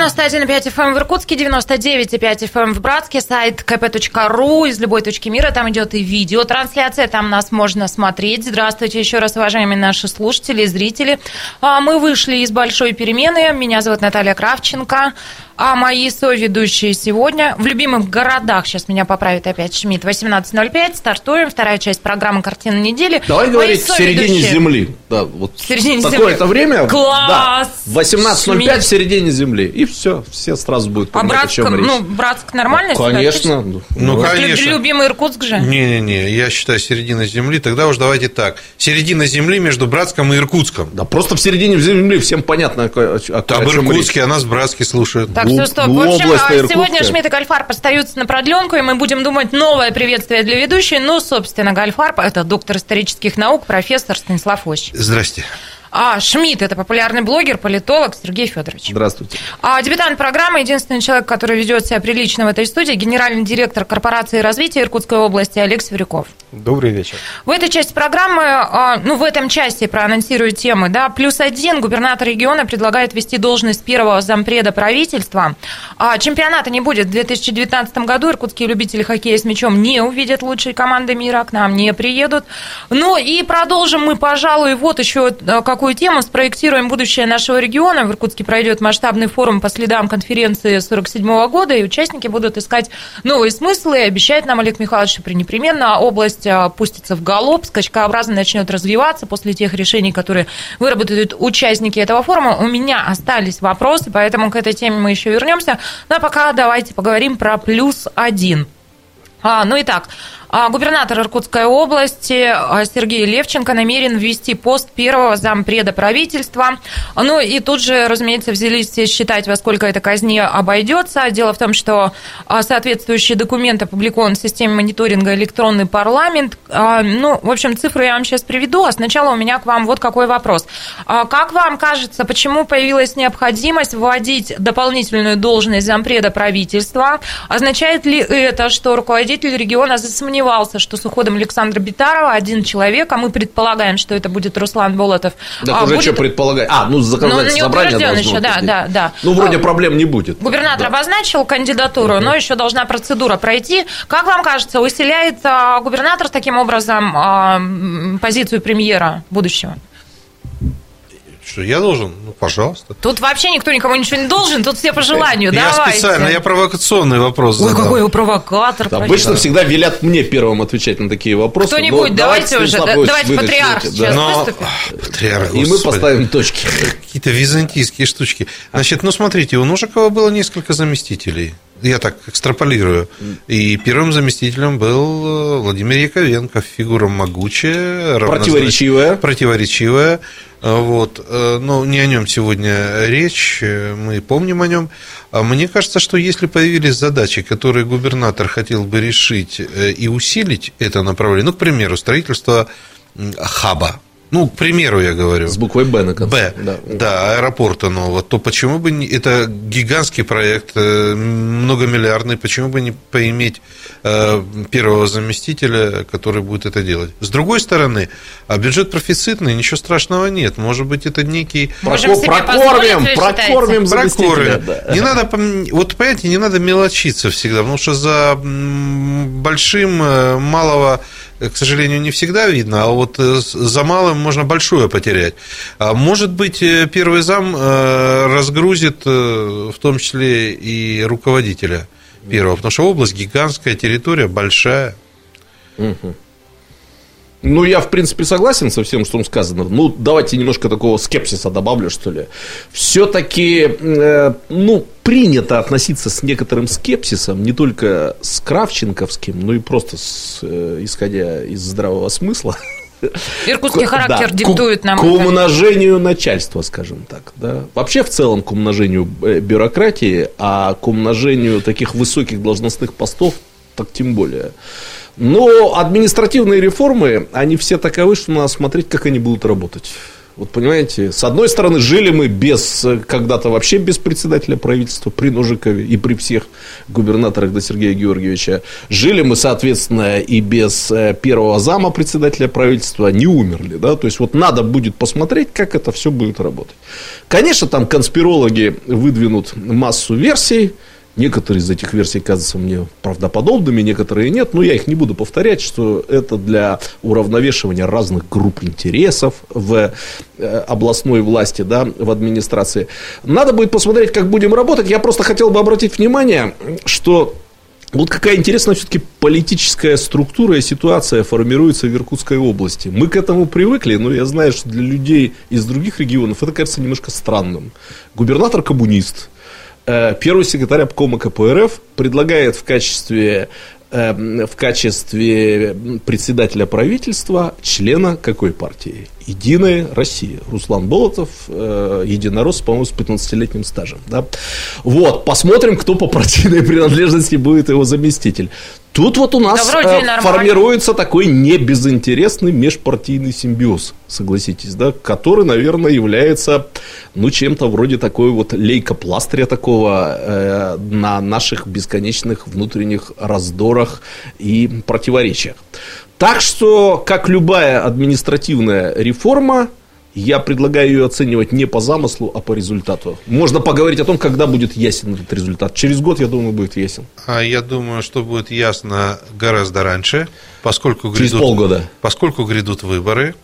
91,5 FM эм в Иркутске, 99,5 FM эм в Братске, сайт kp.ru из любой точки мира, там идет и видео трансляция, там нас можно смотреть. Здравствуйте еще раз, уважаемые наши слушатели и зрители. А, мы вышли из большой перемены, меня зовут Наталья Кравченко. А мои соведущие сегодня в любимых городах, сейчас меня поправит опять Шмидт, 18.05, стартуем, вторая часть программы «Картина недели». Давай мои говорить в середине земли. Да, вот в середине такое-то время. Класс! Да, 18.05 в середине земли. И все, все сразу будут понимать, а Братск, о чем речь. Ну, Братск нормально? Ну, конечно. Ну, ну конечно. Любимый Иркутск же. Не-не-не, я считаю середина земли. Тогда уж давайте так. Середина земли между Братском и Иркутском. Да, просто в середине земли всем понятно, о, о, о, Там Иркутске, а нас Братске слушают. Так, все, стоп. В общем, а сегодня Шмидт и Гольфарб остаются на продленку, и мы будем думать новое приветствие для ведущей. Ну, собственно, Гольфарб – это доктор исторических наук, профессор Станислав Ощ. Здрасте. А Шмидт – это популярный блогер, политолог Сергей Федорович. Здравствуйте. А дебютант программы, единственный человек, который ведет себя прилично в этой студии, генеральный директор корпорации развития Иркутской области Олег Сверяков. Добрый вечер. В этой части программы, а, ну, в этом части проанонсирую темы, да, плюс один, губернатор региона предлагает вести должность первого зампреда правительства. А чемпионата не будет в 2019 году, иркутские любители хоккея с мячом не увидят лучшей команды мира, к нам не приедут. Ну и продолжим мы, пожалуй, вот еще а, как такую тему «Спроектируем будущее нашего региона». В Иркутске пройдет масштабный форум по следам конференции 47 года, и участники будут искать новые смыслы. Обещает нам Олег Михайлович, что непременно область а, пустится в галоп, скачкообразно начнет развиваться после тех решений, которые выработают участники этого форума. У меня остались вопросы, поэтому к этой теме мы еще вернемся. Ну а пока давайте поговорим про плюс один. А, ну и так, губернатор Иркутской области а, Сергей Левченко намерен ввести пост первого зампреда правительства. Ну и тут же, разумеется, взялись считать, во сколько это казни обойдется. Дело в том, что а, соответствующий документ опубликован в системе мониторинга «Электронный парламент». Ну, в общем, цифры я вам сейчас приведу, а сначала у меня к вам вот какой вопрос. Как вам кажется, почему появилась необходимость вводить дополнительную должность зампреда правительства? Означает ли это, что руководитель региона засомневался сомневался, что с уходом Александра Битарова один человек, а мы предполагаем, что это будет Руслан Болотов. Да, а, уже будет... что предполагать? А, ну, законодательное ну, собрание должно еще, да, да, да. Ну, вроде а, проблем не будет. Губернатор да. обозначил кандидатуру, uh-huh. но еще должна процедура пройти. Как вам кажется, усиляет а, губернатор таким образом а, позицию премьера будущего? Что, я должен? Ну, пожалуйста. Тут вообще никто никому ничего не должен, тут все по желанию. Я Давайте. специально, я провокационный вопрос Ой, задал. какой вы провокатор. Да, обычно всегда велят мне первым отвечать на такие вопросы. Кто-нибудь, давайте, давайте уже, давайте патриарх да. сейчас Но... выступит. Патриарх, И мы поставим точки. Какие-то византийские штучки. Значит, ну смотрите, у Ножикова было несколько заместителей я так экстраполирую. И первым заместителем был э, Владимир Яковенко, фигура могучая, противоречивая. Противоречивая. Э, вот. Э, но не о нем сегодня речь, мы помним о нем. А мне кажется, что если появились задачи, которые губернатор хотел бы решить и усилить это направление, ну, к примеру, строительство хаба, ну, к примеру, я говорю. С буквой Б на конце. Б, да, да аэропорта нового, то почему бы не... Это гигантский проект, э, многомиллиардный, почему бы не поиметь э, первого заместителя, который будет это делать? С другой стороны, а бюджет профицитный, ничего страшного нет. Может быть, это некий... Можем прокормим, прокормим Прокормим. Да. Не надо, вот понимаете, не надо мелочиться всегда, потому что за большим э, малого к сожалению, не всегда видно, а вот э, за малым можно большое потерять. А может быть, э, первый зам э, разгрузит в том числе и руководителя первого, потому что область гигантская, территория большая. Угу. Ну, я, в принципе, согласен со всем, что он сказано. Ну, давайте немножко такого скепсиса добавлю, что ли. Все-таки, э, ну, принято относиться с некоторым скепсисом, не только с Кравченковским, но и просто с, э, исходя из здравого смысла. Иркутский характер да, диктует нам. К умножению начальства, скажем так. Да. Вообще, в целом, к умножению э, бюрократии, а к умножению таких высоких должностных постов, так тем более. Но административные реформы, они все таковы, что надо смотреть, как они будут работать. Вот понимаете, с одной стороны, жили мы без, когда-то вообще без председателя правительства при Ножикове и при всех губернаторах до Сергея Георгиевича. Жили мы, соответственно, и без э, первого зама председателя правительства, не умерли. Да? То есть, вот надо будет посмотреть, как это все будет работать. Конечно, там конспирологи выдвинут массу версий, Некоторые из этих версий кажутся мне правдоподобными, некоторые нет, но я их не буду повторять, что это для уравновешивания разных групп интересов в э, областной власти, да, в администрации. Надо будет посмотреть, как будем работать. Я просто хотел бы обратить внимание, что вот какая интересная все-таки политическая структура и ситуация формируется в Иркутской области. Мы к этому привыкли, но я знаю, что для людей из других регионов это кажется немножко странным. Губернатор коммунист – первый секретарь обкома КПРФ предлагает в качестве Эм, в качестве председателя правительства члена какой партии? Единая Россия. Руслан Болотов, э, единорос, по-моему, с 15-летним стажем. Да? Вот, посмотрим, кто по партийной принадлежности будет его заместитель. Тут вот у нас да, э, формируется такой небезынтересный межпартийный симбиоз, согласитесь, да, который, наверное, является, ну, чем-то вроде такой вот лейкопластыря такого э, на наших бесконечных внутренних раздорах и противоречиях. Так что, как любая административная реформа, я предлагаю ее оценивать не по замыслу, а по результату. Можно поговорить о том, когда будет ясен этот результат. Через год, я думаю, будет ясен. А я думаю, что будет ясно гораздо раньше, поскольку Через грядут, полгода. Поскольку грядут выборы.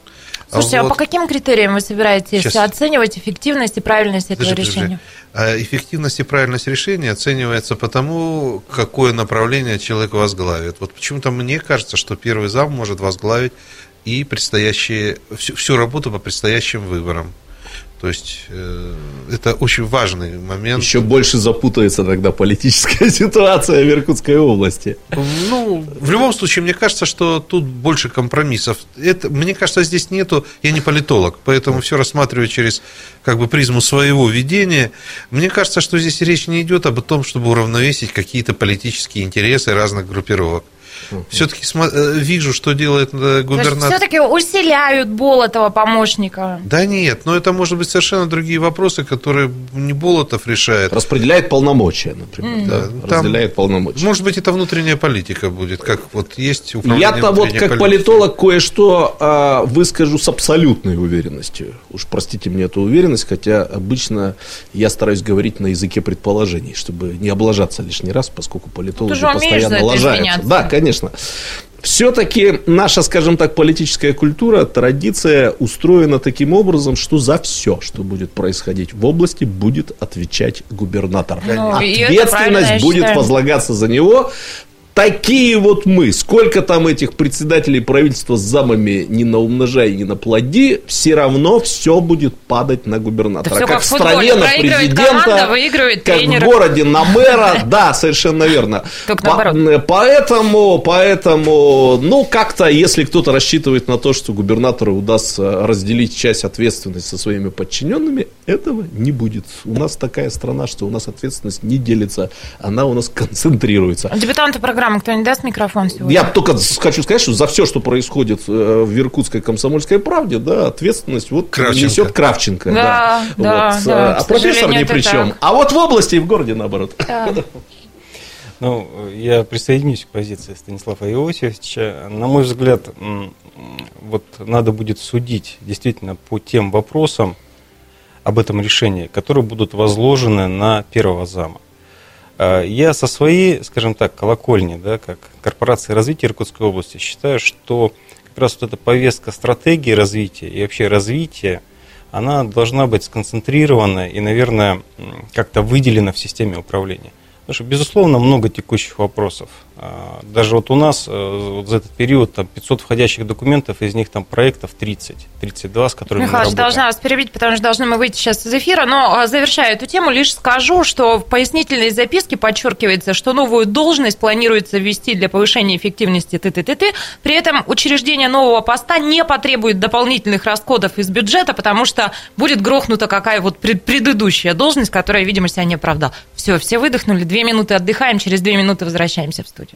Слушайте, а, вот. а по каким критериям вы собираетесь Сейчас. оценивать эффективность и правильность этого подожди, решения? Подожди. А эффективность и правильность решения оценивается по тому, какое направление человек возглавит. Вот почему-то мне кажется, что первый зам может возглавить и предстоящие, всю, всю работу по предстоящим выборам. То есть э, это очень важный момент. Еще больше запутается тогда политическая ситуация в Иркутской области. Ну, в любом случае, мне кажется, что тут больше компромиссов. Это, мне кажется, здесь нету. Я не политолог, поэтому все рассматриваю через как бы призму своего видения. Мне кажется, что здесь речь не идет об том, чтобы уравновесить какие-то политические интересы разных группировок. Все-таки э, вижу, что делает э, губернатор. Все-таки усиляют Болотова помощника. Да нет, но это может быть совершенно другие вопросы, которые не Болотов решает. Распределяет полномочия, например. Mm. Да, да. Разделяет полномочия. Может быть, это внутренняя политика будет, как вот есть Я-то вот как политики. политолог кое-что э, выскажу с абсолютной уверенностью. Уж простите мне эту уверенность, хотя обычно я стараюсь говорить на языке предположений, чтобы не облажаться лишний раз, поскольку политологи постоянно лажаются. Да, конечно конечно. Все-таки наша, скажем так, политическая культура, традиция устроена таким образом, что за все, что будет происходить в области, будет отвечать губернатор. Ну, Ответственность будет возлагаться за него такие вот мы. Сколько там этих председателей правительства с замами не наумножай, не наплоди, все равно все будет падать на губернатора. как, как в стране на президента, команда, выигрывает как тренер. в городе на мэра. Да, совершенно верно. Поэтому, поэтому, ну, как-то, если кто-то рассчитывает на то, что губернатору удастся разделить часть ответственности со своими подчиненными, этого не будет. У нас такая страна, что у нас ответственность не делится, она у нас концентрируется. Депутаты программы программы кто не даст микрофон сегодня? Я только хочу сказать, что за все, что происходит э, в Иркутской комсомольской правде, да, ответственность вот Кравченко. несет Кравченко. Да, да, да, вот. да. А профессор ни при чем. А вот в области и в городе наоборот. Да. Ну, я присоединюсь к позиции Станислава Иосифовича. На мой взгляд, вот надо будет судить действительно по тем вопросам об этом решении, которые будут возложены на первого зама. А, я со своей, скажем так, колокольни, да, как корпорации развития Иркутской области, считаю, что как раз вот эта повестка стратегии развития и вообще развития, она должна быть сконцентрирована и, наверное, как-то выделена в системе управления. Потому что, безусловно, много текущих вопросов. А, даже вот у нас э, вот за этот период там 500 входящих документов, из них там проектов 30, 32, с которыми Михаил, мы должна вас перебить, потому что должны мы выйти сейчас из эфира, но а, завершая эту тему, лишь скажу, что в пояснительной записке подчеркивается, что новую должность планируется ввести для повышения эффективности ТТТ. При этом учреждение нового поста не потребует дополнительных расходов из бюджета, потому что будет грохнута какая вот предыдущая должность, которая, видимо, себя не оправдала. Все, все выдохнули, две минуты отдыхаем, через две минуты возвращаемся в студию.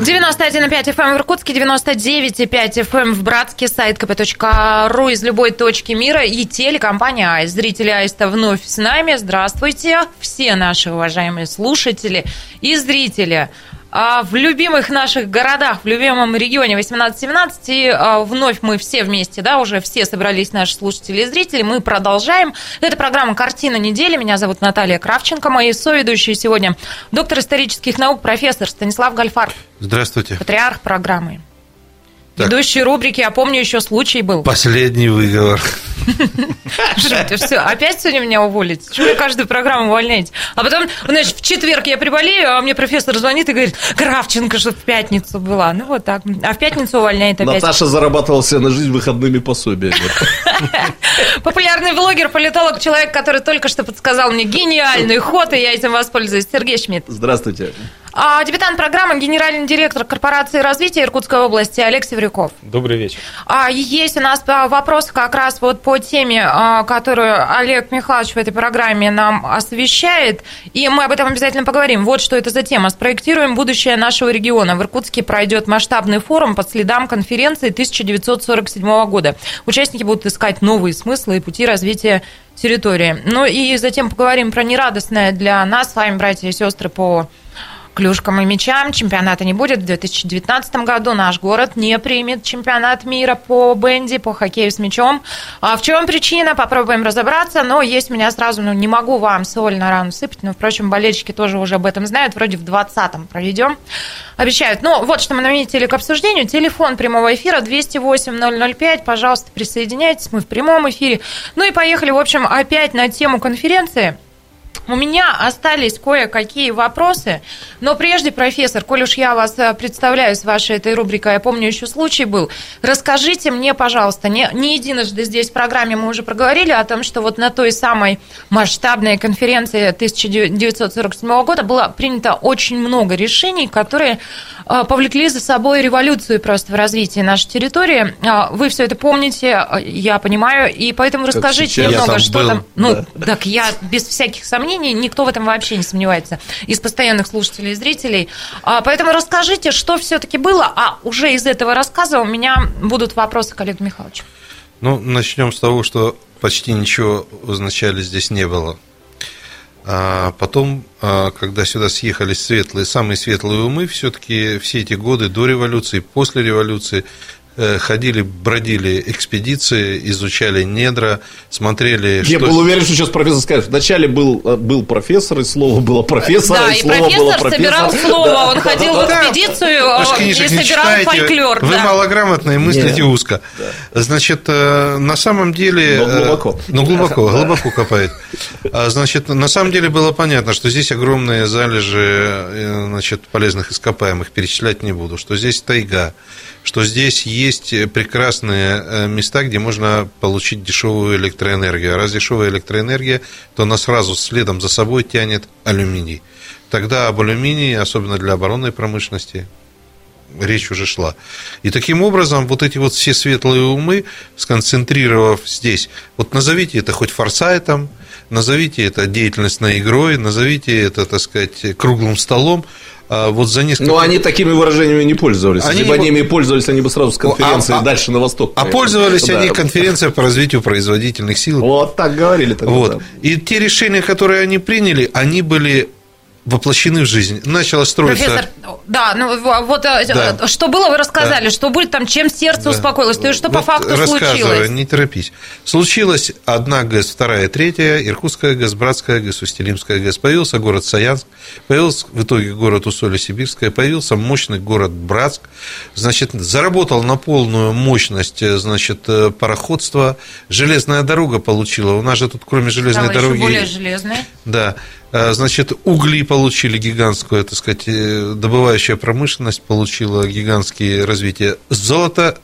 91,5 FM эм в Иркутске, 99,5 FM эм в Братске, сайт kp.ру из любой точки мира и телекомпания Айс. Зрители Айста вновь с нами. Здравствуйте, все наши уважаемые слушатели и зрители в любимых наших городах, в любимом регионе 18-17. И а, вновь мы все вместе, да, уже все собрались наши слушатели и зрители. Мы продолжаем. Это программа «Картина недели». Меня зовут Наталья Кравченко. Мои соведущие сегодня доктор исторических наук, профессор Станислав Гальфар. Здравствуйте. Патриарх программы. Так. Ведущий рубрики, я помню, еще случай был. Последний выговор. Все, опять сегодня меня уволить? Что вы каждую программу увольняете? А потом, знаешь, в четверг я приболею, а мне профессор звонит и говорит, Кравченко, что в пятницу была. Ну, вот так. А в пятницу увольняет опять. Наташа зарабатывала себе на жизнь выходными пособиями. Популярный блогер, политолог, человек, который только что подсказал мне гениальный ход, и я этим воспользуюсь. Сергей Шмидт. Здравствуйте. А, дебютант программы, генеральный директор корпорации развития Иркутской области Олег Севрюков. Добрый вечер. А, есть у нас а, вопрос как раз вот по теме, а, которую Олег Михайлович в этой программе нам освещает, и мы об этом обязательно поговорим. Вот что это за тема. Спроектируем будущее нашего региона. В Иркутске пройдет масштабный форум под следам конференции 1947 года. Участники будут искать новые смыслы и пути развития территории. Ну и затем поговорим про нерадостное для нас с вами, братья и сестры, по клюшкам и мячам. Чемпионата не будет в 2019 году. Наш город не примет чемпионат мира по бенди, по хоккею с мячом. А в чем причина? Попробуем разобраться. Но есть у меня сразу, ну, не могу вам соль на рану сыпать. Но, впрочем, болельщики тоже уже об этом знают. Вроде в 20-м проведем. Обещают. Ну, вот что мы наметили к обсуждению. Телефон прямого эфира 208-005. Пожалуйста, присоединяйтесь. Мы в прямом эфире. Ну и поехали, в общем, опять на тему конференции. У меня остались кое-какие вопросы, но прежде, профессор, коль уж я вас э, представляю с вашей этой рубрикой, я помню, еще случай был, расскажите мне, пожалуйста, не, не единожды здесь в программе мы уже проговорили о том, что вот на той самой масштабной конференции 1947 года было принято очень много решений, которые э, повлекли за собой революцию просто в развитии нашей территории. Э, вы все это помните, я понимаю, и поэтому расскажите немного, что был, там... Ну, да. так я без всяких сомнений сомнений, никто в этом вообще не сомневается из постоянных слушателей и зрителей. А, поэтому расскажите, что все-таки было, а уже из этого рассказа у меня будут вопросы к Олегу Михайловичу. Ну, начнем с того, что почти ничего вначале здесь не было. А потом, а, когда сюда съехались светлые, самые светлые умы, все-таки все эти годы до революции, после революции, ходили, бродили экспедиции, изучали недра, смотрели... Я что... был уверен, что сейчас профессор скажет. Вначале был, э, был профессор, и слово было профессор, да, и, и слово профессор было профессор. собирал слово, да. он ходил в экспедицию да. и собирал читаете, фольклор. Вы да. малограмотные, мыслите Нет. узко. Значит, э, на самом деле... Но глубоко. Ну, глубоко, глубоко копает. А, значит, на самом деле было понятно, что здесь огромные залежи значит, полезных ископаемых, перечислять не буду, что здесь тайга, что здесь есть прекрасные э, места, где можно получить дешевую электроэнергию. А раз дешевая электроэнергия, то она сразу следом за собой тянет алюминий. Тогда об алюминии, особенно для оборонной промышленности, речь уже шла. И таким образом вот эти вот все светлые умы, сконцентрировав здесь, вот назовите это хоть форсайтом, назовите это деятельностной игрой, назовите это, так сказать, круглым столом, вот за несколько... Но они такими выражениями не пользовались. Они Если бы они ими пользовались, они бы сразу с конференции а, а, дальше на восток. А пользовались да. они конференцией по развитию производительных сил. Вот так говорили тогда. Вот. И те решения, которые они приняли, они были воплощены в жизнь. Начало строиться... Профессор, да, ну вот э, да. что было, вы рассказали, да. что будет там, чем сердце да. успокоилось, то есть что вот по факту случилось? не торопись. Случилась одна ГЭС, вторая, третья, Иркутская ГЭС, Братская ГЭС, Устилимская ГЭС, появился город Саянск, появился в итоге город Усолье-Сибирская, появился мощный город Братск, значит, заработал на полную мощность, э, значит, э, пароходство, железная дорога получила, у нас же тут кроме железной Стала дороги... более железная. Да, Э, значит, угли получили гигантскую, так сказать, э, добывающая промышленность получила гигантские развития. Золото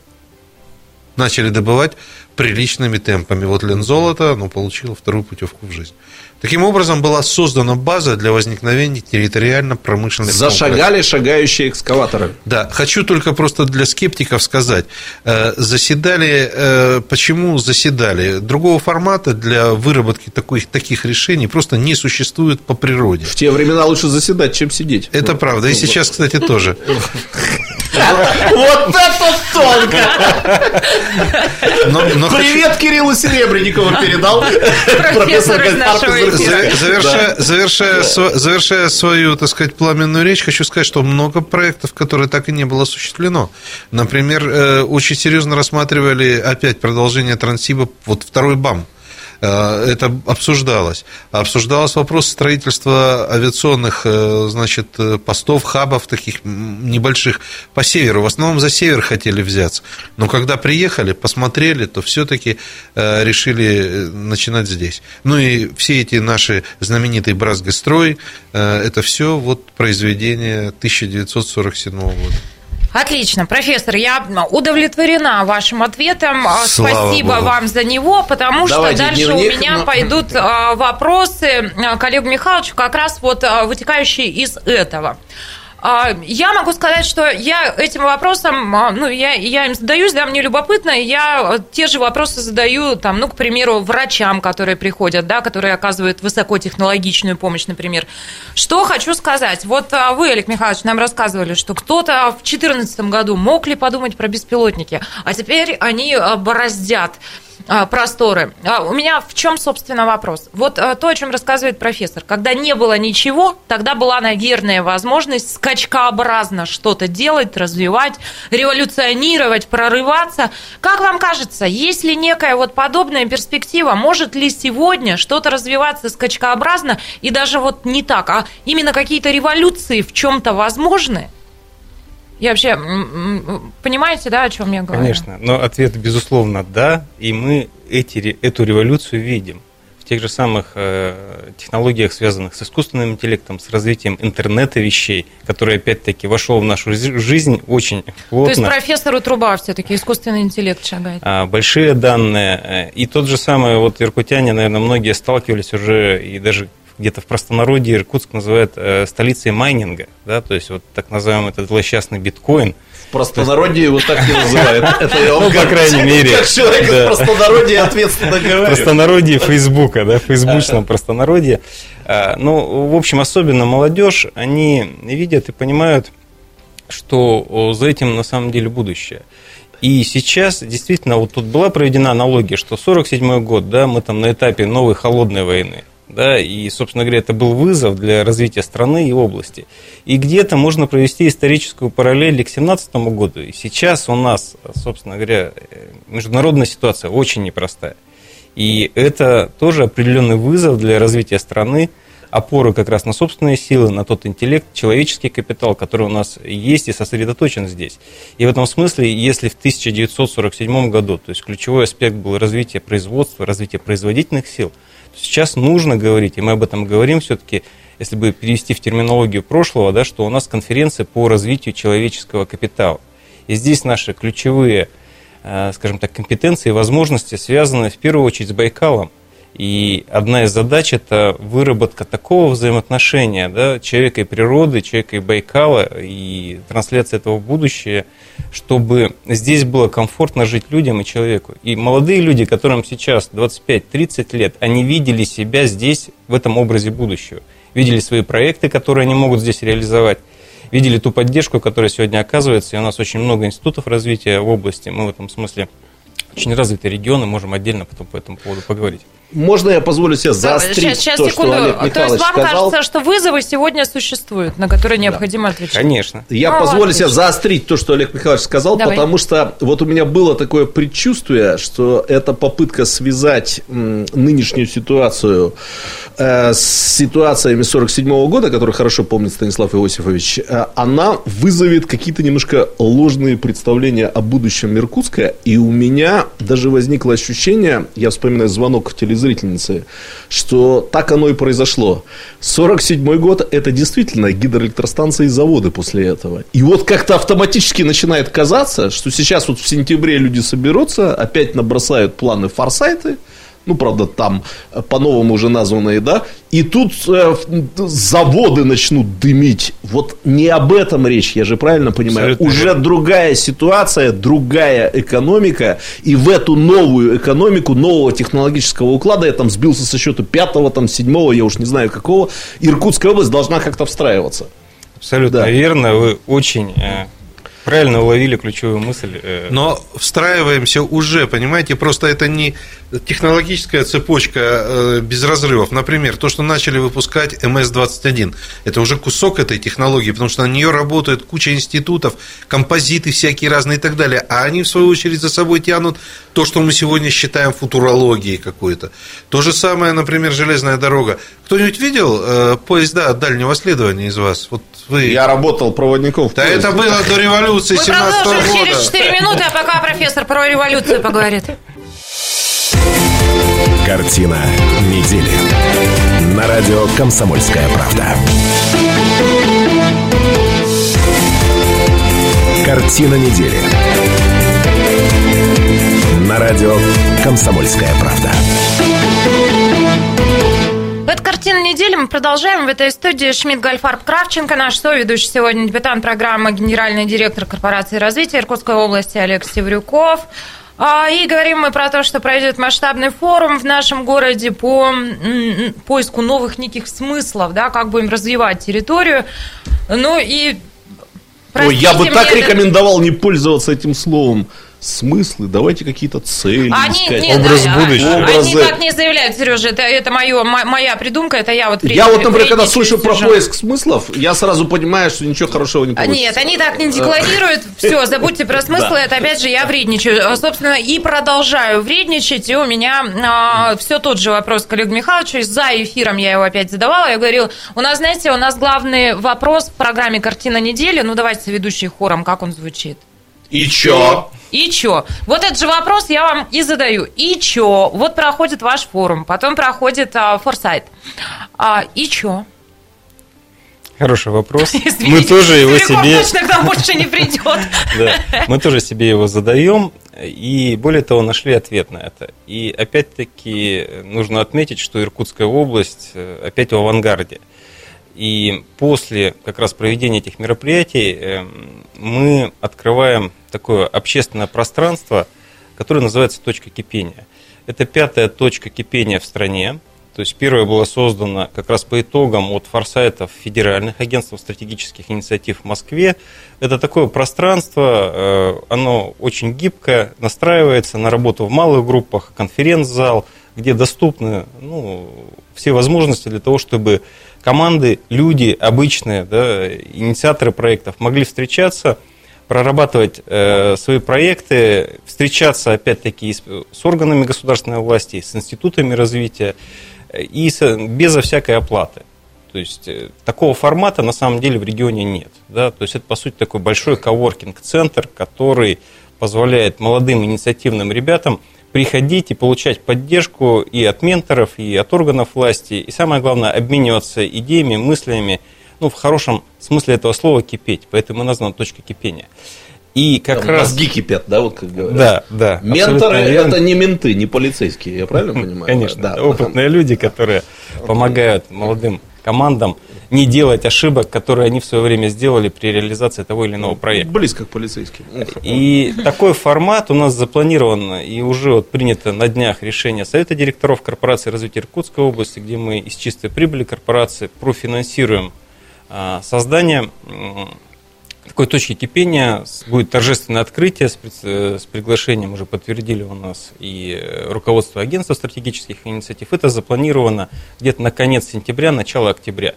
начали добывать приличными темпами. Вот Лензолото, ну, получило вторую путевку в жизнь. Таким образом, была создана база для возникновения территориально-промышленных Зашагали комплексов. шагающие экскаваторы. Да, хочу только просто для скептиков сказать. Э, заседали, э, почему заседали? Другого формата для выработки таких, таких решений просто не существует по природе. В те времена лучше заседать, чем сидеть. Это правда. И сейчас, кстати, тоже. Вот это тонко! Привет Кириллу Серебренникову передал. Профессор из нашего Завершая, завершая, свою, так сказать, пламенную речь, хочу сказать, что много проектов, которые так и не было осуществлено. Например, э, очень серьезно рассматривали опять продолжение Транссиба, вот второй БАМ. Э, это обсуждалось. Обсуждалось вопрос строительства авиационных э, значит, постов, хабов таких небольших по северу. В основном за север хотели взяться. Но когда приехали, посмотрели, то все-таки э, решили начинать здесь. Ну и все эти наши знаменитые Бразгострой, это все вот произведение 1947 года. Отлично, профессор, я удовлетворена вашим ответом. А, Слава Спасибо Богу. вам за него, потому Давайте что дальше дневник, у меня но... пойдут а, вопросы к Олегу Михайловичу, как раз вот а, вытекающие из этого. А, я могу сказать, что я этим вопросом, а, ну, я, я им задаюсь, да, мне любопытно, я те же вопросы задаю, там, ну, к примеру, врачам, которые приходят, да, которые оказывают высокотехнологичную помощь, например. Что хочу сказать. Вот а, вы, Олег Михайлович, нам рассказывали, что кто-то в 2014 году мог ли подумать про беспилотники, а теперь они бороздят а, просторы. А, у меня в чем, собственно, вопрос? Вот а, то, о чем рассказывает профессор. Когда не было ничего, тогда была, наверное, возможность скачкообразно что-то делать, развивать, революционировать, прорываться. Как вам кажется, есть ли некая вот подобная перспектива? Может ли сегодня что-то развиваться скачкообразно и даже вот не так, а именно какие-то революции в чем-то возможны? Я вообще, понимаете, да, о чем я говорю? Конечно, но ответ, безусловно, да, и мы эти, эту революцию видим в тех же самых э, технологиях, связанных с искусственным интеллектом, с развитием интернета вещей, который, опять-таки, вошел в нашу жизнь очень плотно. То есть профессору труба все-таки искусственный интеллект шагает. А, большие данные. Э, и тот же самый, вот иркутяне, наверное, многие сталкивались уже, и даже где-то в простонародье Иркутск называют э, столицей майнинга, да, то есть вот так называемый этот злосчастный биткоин. В простонародье его так не называют. Это я вам ну, по крайней мере. Как человек из простонародья ответственно говорю. Простонародье Фейсбука, да, в фейсбучном простонародье. А, ну, в общем, особенно молодежь, они видят и понимают, что за этим на самом деле будущее. И сейчас действительно вот тут была проведена аналогия, что 47 год, да, мы там на этапе новой холодной войны да, и, собственно говоря, это был вызов для развития страны и области. И где-то можно провести историческую параллель к 2017 году. И сейчас у нас, собственно говоря, международная ситуация очень непростая. И это тоже определенный вызов для развития страны, опоры как раз на собственные силы, на тот интеллект, человеческий капитал, который у нас есть и сосредоточен здесь. И в этом смысле, если в 1947 году, то есть ключевой аспект был развитие производства, развитие производительных сил – Сейчас нужно говорить, и мы об этом говорим все-таки, если бы перевести в терминологию прошлого, да, что у нас конференция по развитию человеческого капитала. И здесь наши ключевые, э, скажем так, компетенции и возможности связаны в первую очередь с Байкалом. И одна из задач – это выработка такого взаимоотношения да, человека и природы, человека и Байкала, и трансляция этого в будущее, чтобы здесь было комфортно жить людям и человеку. И молодые люди, которым сейчас 25-30 лет, они видели себя здесь, в этом образе будущего. Видели свои проекты, которые они могут здесь реализовать видели ту поддержку, которая сегодня оказывается, и у нас очень много институтов развития в области, мы в этом смысле очень развитые регионы, можем отдельно потом по этому поводу поговорить. Можно я позволю себе заострить сейчас, сейчас, то, секунду. что Олег Михайлович То есть вам сказал? кажется, что вызовы сегодня существуют, на которые необходимо да. отвечать? Конечно. Я ну, позволю отлично. себе заострить то, что Олег Михайлович сказал, Давай. потому что вот у меня было такое предчувствие, что эта попытка связать нынешнюю ситуацию э, с ситуациями 47 -го года, который хорошо помнит Станислав Иосифович, э, она вызовет какие-то немножко ложные представления о будущем Иркутска, и у меня даже возникло ощущение, я вспоминаю звонок в телевизор зрительницы, что так оно и произошло. 47 год – это действительно гидроэлектростанции и заводы после этого. И вот как-то автоматически начинает казаться, что сейчас вот в сентябре люди соберутся, опять набросают планы форсайты – ну, правда, там э, по-новому уже названные, да, и тут э, заводы начнут дымить. Вот не об этом речь, я же правильно понимаю. Абсолютно. Уже другая ситуация, другая экономика, и в эту новую экономику, нового технологического уклада, я там сбился со счета пятого, там, седьмого, я уж не знаю какого, Иркутская область должна как-то встраиваться. Абсолютно да. верно, вы очень э, Правильно уловили ключевую мысль. Э. Но встраиваемся уже, понимаете, просто это не технологическая цепочка э, без разрывов. Например, то, что начали выпускать МС-21, это уже кусок этой технологии, потому что на нее работает куча институтов, композиты всякие разные и так далее. А они, в свою очередь, за собой тянут то, что мы сегодня считаем футурологией какой-то. То же самое, например, железная дорога. Кто-нибудь видел э, поезда дальнего следования из вас? Вот вы... Я работал проводником. Да это было до революции 17 года. Мы через 4 минуты, а пока профессор про революцию поговорит. Картина недели. На радио «Комсомольская правда». Картина недели. На радио «Комсомольская правда». Это «Картина недели». Мы продолжаем. В этой студии Шмидт Гальфарб Кравченко, наш соведущий сегодня, дебютант программы, генеральный директор корпорации развития Иркутской области Олег Севрюков. А, и говорим мы про то, что пройдет масштабный форум в нашем городе по поиску новых неких смыслов, да, как будем развивать территорию. Ну и Ой, я бы так рекомендовал не пользоваться этим словом смыслы, давайте какие-то цели они, искать. Нет, Образ да, будущего. Они Образы. так не заявляют, Сережа, это, это мое, моя придумка, это я вот Я вот, например, когда слышу про поиск смыслов, я сразу понимаю, что ничего хорошего не А, получится. Нет, они так не декларируют. Все, забудьте про смыслы. Это опять же я вредничаю. А, Собственно, и продолжаю вредничать. И у меня все тот же вопрос к Олегу Михайловичу. За эфиром я его опять задавала. Я говорила, у нас, знаете, у нас главный вопрос в программе «Картина недели». Ну, давайте ведущий хором, как он звучит. И чё? И чё? Вот этот же вопрос я вам и задаю. И чё? Вот проходит ваш форум, потом проходит а, форсайт. А, и чё? Хороший вопрос. Извините, Мы тоже его себе... точно к нам больше не придет. Да, мы тоже себе его задаем, и более того, нашли ответ на это. И опять-таки нужно отметить, что Иркутская область э, опять в авангарде. И после как раз проведения этих мероприятий э, мы открываем такое общественное пространство, которое называется «Точка кипения». Это пятая точка кипения в стране. То есть первая была создана как раз по итогам от форсайтов федеральных агентств стратегических инициатив в Москве. Это такое пространство, э, оно очень гибкое, настраивается на работу в малых группах, конференц-зал, где доступны ну, все возможности для того, чтобы команды, люди обычные, да, инициаторы проектов могли встречаться, прорабатывать э, свои проекты, встречаться опять-таки с, с органами государственной власти, с институтами развития и с, безо всякой оплаты. То есть э, такого формата на самом деле в регионе нет. Да? То есть это по сути такой большой коворкинг-центр, который позволяет молодым инициативным ребятам приходить и получать поддержку и от менторов, и от органов власти, и самое главное, обмениваться идеями, мыслями, ну, в хорошем смысле этого слова кипеть, поэтому и названа точка кипения. И как Там раз... Мозги кипят, да, вот как говорят. Да, да. Менторы это не менты, не полицейские, я правильно понимаю? Конечно, да. опытные люди, которые помогают молодым командам не делать ошибок, которые они в свое время сделали при реализации того или иного проекта. Близко к полицейским. И такой формат у нас запланирован и уже вот принято на днях решение Совета директоров корпорации развития Иркутской области, где мы из чистой прибыли корпорации профинансируем а, создание такой точки кипения. Будет торжественное открытие с, э, с приглашением, уже подтвердили у нас и э, руководство агентства стратегических инициатив. Это запланировано где-то на конец сентября, начало октября.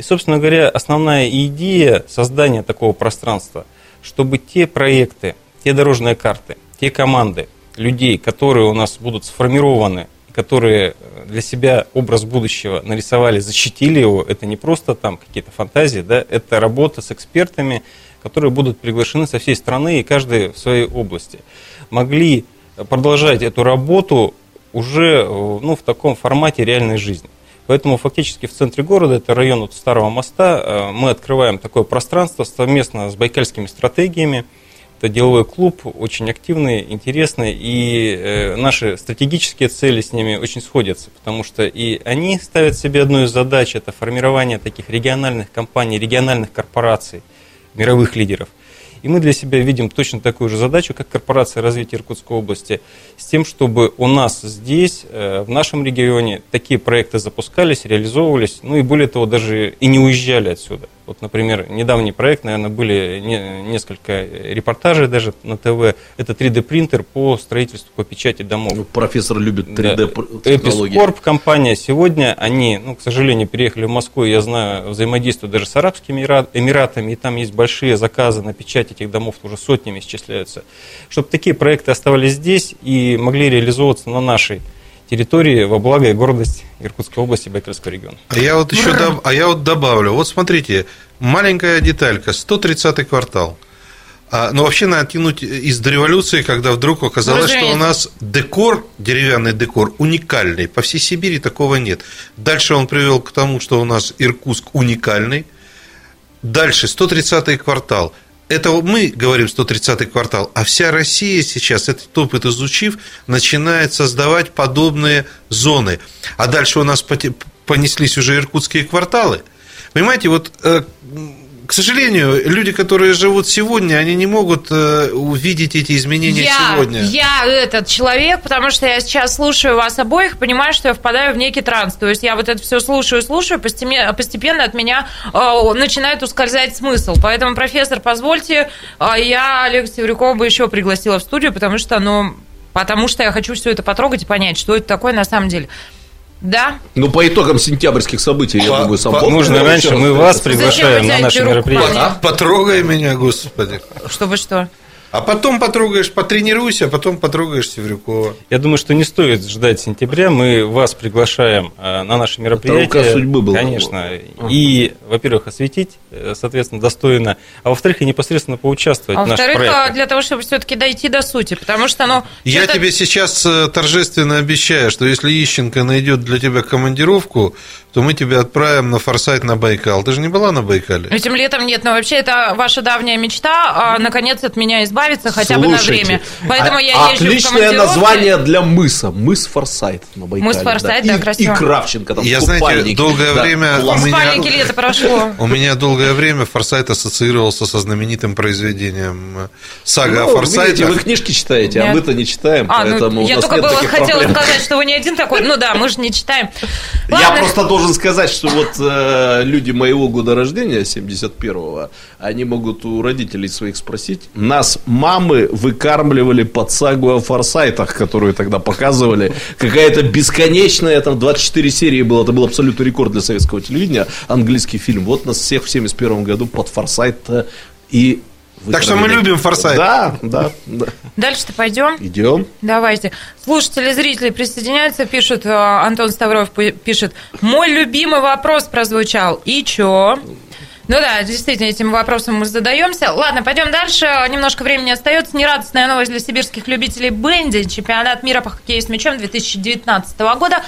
И, собственно говоря, основная идея создания такого пространства, чтобы те проекты, те дорожные карты, те команды людей, которые у нас будут сформированы, которые э, для себя образ будущего нарисовали, защитили его, это не просто там какие-то фантазии, да, это работа с экспертами, которые будут приглашены со всей страны и каждый в своей области. Могли продолжать эту работу уже э, ну, в таком формате реальной жизни. Поэтому фактически в центре города, это район от Старого моста, э, мы открываем такое пространство совместно с байкальскими стратегиями. Это деловой клуб, очень активный, интересный, и э, наши стратегические цели с ними очень сходятся, потому что и они ставят себе одну из задач, это формирование таких региональных компаний, региональных корпораций, мировых лидеров. И мы для себя видим точно такую же задачу, как корпорация развития Иркутской области, с тем, чтобы у нас здесь, э, в нашем регионе, такие проекты запускались, реализовывались, ну и более того, даже и не уезжали отсюда. Вот, например, недавний проект, наверное, были не- несколько репортажей даже на ТВ. Это 3D-принтер по строительству, по печати домов. Ну, Профессор любит Да. 3D технологии. Эпискорп компания сегодня, они, ну, к сожалению, переехали в Москву, я знаю, взаимодействуют даже с Арабскими Эмира- Эмиратами, и там есть большие заказы на печать этих домов, уже сотнями исчисляются. Чтобы такие проекты оставались здесь и могли реализовываться на нашей территории во благо и гордость Иркутской области и Байкальского региона. А я вот еще доб- а я вот добавлю. Вот смотрите, маленькая деталька, 130-й квартал. А, ну, вообще надо тянуть из дореволюции, когда вдруг оказалось, что у нас декор, деревянный декор, уникальный. По всей Сибири такого нет. Дальше он привел к тому, что у нас Иркутск уникальный. Дальше 130-й квартал. Это мы говорим 130-й квартал, а вся Россия сейчас, этот опыт изучив, начинает создавать подобные зоны. А дальше у нас понеслись уже иркутские кварталы. Понимаете, вот э, к сожалению, люди, которые живут сегодня, они не могут э, увидеть эти изменения я, сегодня. Я этот человек, потому что я сейчас слушаю вас обоих, понимаю, что я впадаю в некий транс. То есть я вот это все слушаю, слушаю, постепенно, постепенно от меня э, начинает ускользать смысл. Поэтому, профессор, позвольте, э, я Олег Севрюкова бы еще пригласила в студию, потому что, ну, потому что я хочу все это потрогать и понять, что это такое на самом деле. Да. Ну, по итогам сентябрьских событий, я думаю, сам Нужно раньше, мы вас приглашаем на наше мероприятие. Потрогай меня, господи. Чтобы что? А потом потрогаешь, потренируйся, а потом потрогаешь Севрюкова. Я думаю, что не стоит ждать сентября. Мы вас приглашаем э, на наше мероприятие. Это рука судьбы была. Конечно. И, во-первых, осветить, э, соответственно, достойно. А во-вторых, и непосредственно поучаствовать а в нашем проекте. во-вторых, для того, чтобы все-таки дойти до сути. Потому что, ну... Я тебе сейчас э, торжественно обещаю, что если Ищенко найдет для тебя командировку, то мы тебя отправим на форсайт на Байкал. Ты же не была на Байкале? Этим летом нет, но вообще это ваша давняя мечта, а, наконец, от меня избавиться хотя бы Слушайте, на время. Поэтому а, я езжу Отличное название для мыса. Мыс Форсайт на Байкале. Мыс Форсайт, да, и, красиво. И Кравченко там Я, знаете, долгое да, время... У меня... лето прошло. У меня долгое время Форсайт ассоциировался со знаменитым произведением э, сага ну, о Форсайте. Видите, вы книжки читаете, нет. а мы-то не читаем, а, поэтому ну, Я только было хотела проблем. сказать, что вы не один такой. Ну да, мы же не читаем. Ладно. Я просто должен сказать, что вот э, люди моего года рождения, 71-го, они могут у родителей своих спросить. Нас мамы выкармливали под сагу о форсайтах, которую тогда показывали. Какая-то бесконечная, там 24 серии было, это был абсолютный рекорд для советского телевидения, английский фильм. Вот нас всех в 71 году под форсайт и так что мы любим форсайт. Да, да, да. Дальше-то пойдем? Идем. Давайте. Слушатели, зрители присоединяются, пишут, э, Антон Ставров пишет, мой любимый вопрос прозвучал. И чё? Ну да, действительно, этим вопросом мы задаемся. Ладно, пойдем дальше. Немножко времени остается. Нерадостная новость для сибирских любителей бенди. Чемпионат мира по хоккею с мячом 2019 года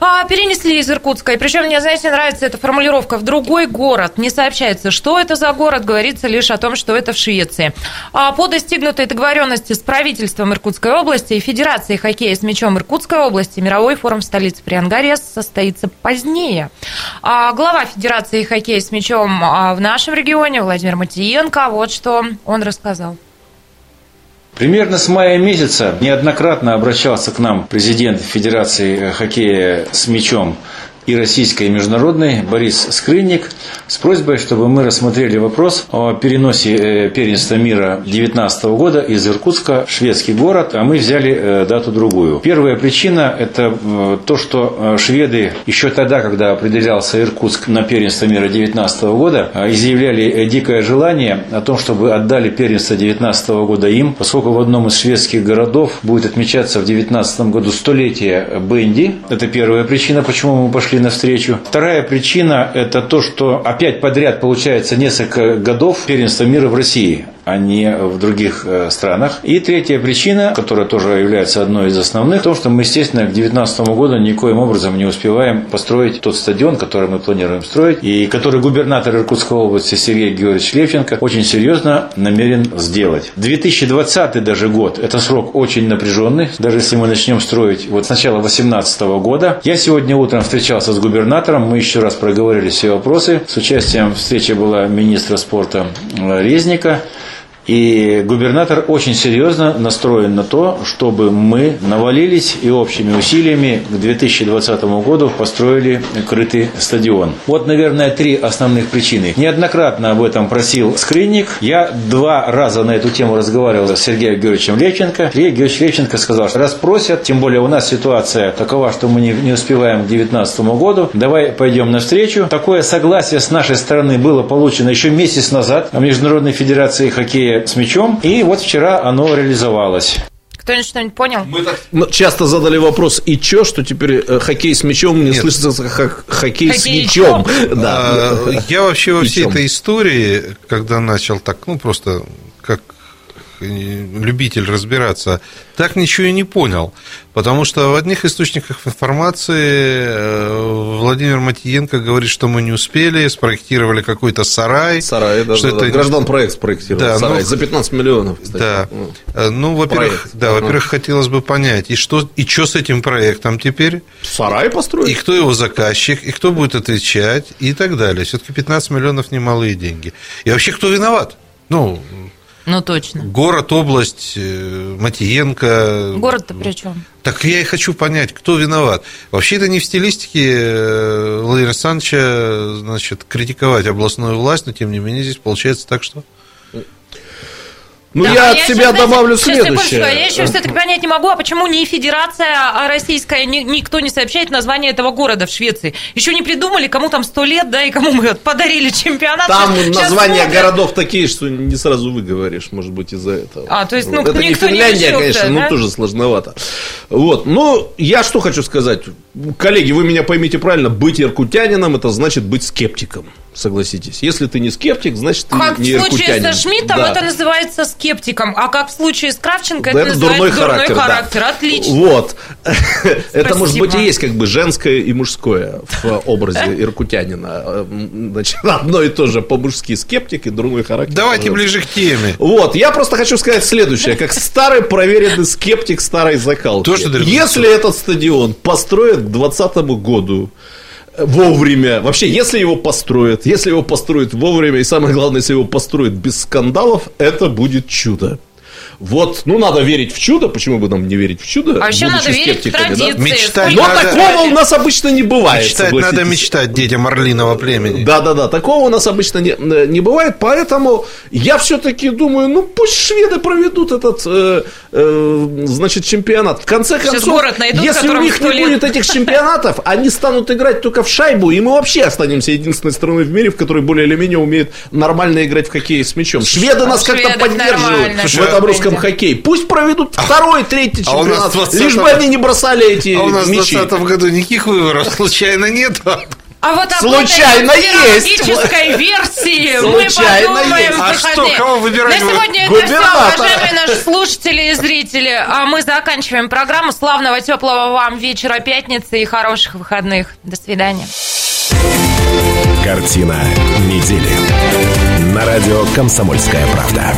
а, перенесли из Иркутска. И причем мне, знаете, нравится эта формулировка в другой город. Не сообщается, что это за город, говорится лишь о том, что это в Швеции. А, по достигнутой договоренности с правительством Иркутской области и Федерацией хоккея с мячом Иркутской области мировой форум в столице Приангария состоится позднее. А, глава Федерации хоккея с мячом а, в нашем регионе Владимир Матиенко, вот что он рассказал. Примерно с мая месяца неоднократно обращался к нам президент Федерации хоккея с мячом и российской, и международной Борис Скрынник с просьбой, чтобы мы рассмотрели вопрос о переносе э, первенства мира 2019 года из Иркутска в шведский город, а мы взяли э, дату другую. Первая причина – это э, то, что шведы еще тогда, когда определялся Иркутск на первенство мира 2019 года, изъявляли дикое желание о том, чтобы отдали первенство 2019 года им, поскольку в одном из шведских городов будет отмечаться в 2019 году столетие Бенди. Это первая причина, почему мы пошли навстречу. Вторая причина – это то, что опять подряд получается несколько годов первенства мира в России а не в других э, странах. И третья причина, которая тоже является одной из основных, то, что мы, естественно, к 2019 году никоим образом не успеваем построить тот стадион, который мы планируем строить, и который губернатор Иркутской области Сергей Георгиевич Левченко очень серьезно намерен сделать. 2020 даже год – это срок очень напряженный, даже если мы начнем строить вот с начала 2018 года. Я сегодня утром встречался с губернатором, мы еще раз проговорили все вопросы. С участием встречи была министра спорта Резника. И губернатор очень серьезно настроен на то, чтобы мы навалились и общими усилиями к 2020 году построили крытый стадион. Вот, наверное, три основных причины. Неоднократно об этом просил Скринник. Я два раза на эту тему разговаривал с Сергеем Георгиевичем Левченко. Сергей Георгиевич Левченко сказал, что раз просят, тем более у нас ситуация такова, что мы не, успеваем к 2019 году, давай пойдем навстречу. Такое согласие с нашей стороны было получено еще месяц назад в Международной Федерации хоккея с мячом. И вот вчера оно реализовалось. Кто-нибудь что-нибудь понял? Мы так часто задали вопрос, и чё, что теперь э, хоккей с мячом не Нет. слышится как хоккей, хоккей с мячом. Да. А, я вообще во всей этой истории, когда начал так, ну, просто как любитель разбираться, так ничего и не понял. Потому что в одних источниках информации э, Владимир Матиенко говорит, что мы не успели, спроектировали какой-то сарай. Сарай, да, что да, это... да. Граждан проект спроектировал. Да, сарай ну, за 15 миллионов, кстати. Да. Ну, ну во-первых, да, во-первых, хотелось бы понять, и что, и что с этим проектом теперь? Сарай построить? И кто его заказчик, и кто будет отвечать, и так далее. Все-таки 15 миллионов немалые деньги. И вообще, кто виноват? Ну, ну, точно. Город, область, э, Матиенко. Город-то при чем? Так я и хочу понять, кто виноват. Вообще это не в стилистике э, Владимира Александровича, значит, критиковать областную власть, но тем не менее здесь получается так, что... Ну, да, я от себя сейчас, добавлю знаете, следующее. Я еще все-таки понять не могу, а почему не Федерация Российская, ни, никто не сообщает название этого города в Швеции. Еще не придумали, кому там сто лет, да, и кому мы подарили чемпионат. Там сейчас, названия сейчас городов такие, что не сразу выговоришь, может быть, из-за этого. А, то есть, ну, Это не Финляндия, не конечно, да? но тоже сложновато. Вот, ну, я что хочу сказать. Коллеги, вы меня поймите правильно, быть иркутянином, это значит быть скептиком согласитесь. Если ты не скептик, значит ты как не Как в случае со Шмидтом да. это называется скептиком, а как в случае с Кравченко да, это, это называется дурной характер. Дурной характер. Да. Отлично. Вот. это может быть и есть как бы женское и мужское в образе иркутянина. Значит, одно и то же по-мужски скептик и дурной характер. Давайте ближе к теме. Вот, я просто хочу сказать следующее. Как старый проверенный скептик старой закалки. То, что Если этот стадион построят к 2020 году, вовремя. Вообще, если его построят, если его построят вовремя, и самое главное, если его построят без скандалов, это будет чудо. Вот, ну, надо верить в чудо. Почему бы нам не верить в чудо? А еще надо верить в традиции. Да? Мечтать Но надо... такого у нас обычно не бывает. Мечтать надо мечтать детям орлиного племени. Да-да-да, такого у нас обычно не, не бывает. Поэтому я все-таки думаю, ну, пусть шведы проведут этот, э, э, значит, чемпионат. В конце концов, найдут, если у них не лет... будет этих чемпионатов, они станут играть только в шайбу, и мы вообще останемся единственной страной в мире, в которой более или менее умеет нормально играть в хоккей с мячом. Шведы нас как-то поддерживают в этом русском русском хоккее. Пусть проведут а, второй, третий а чемпионат, а лишь бы они не бросали эти А у нас мячи. в 2020 году никаких выборов случайно нет. А вот Случайно есть. версии Случайно мы подумаем. Есть. А что, кого выбирать? На сегодня это все, уважаемые наши слушатели и зрители. А мы заканчиваем программу. Славного, теплого вам вечера пятницы и хороших выходных. До свидания. Картина недели. На радио «Комсомольская правда».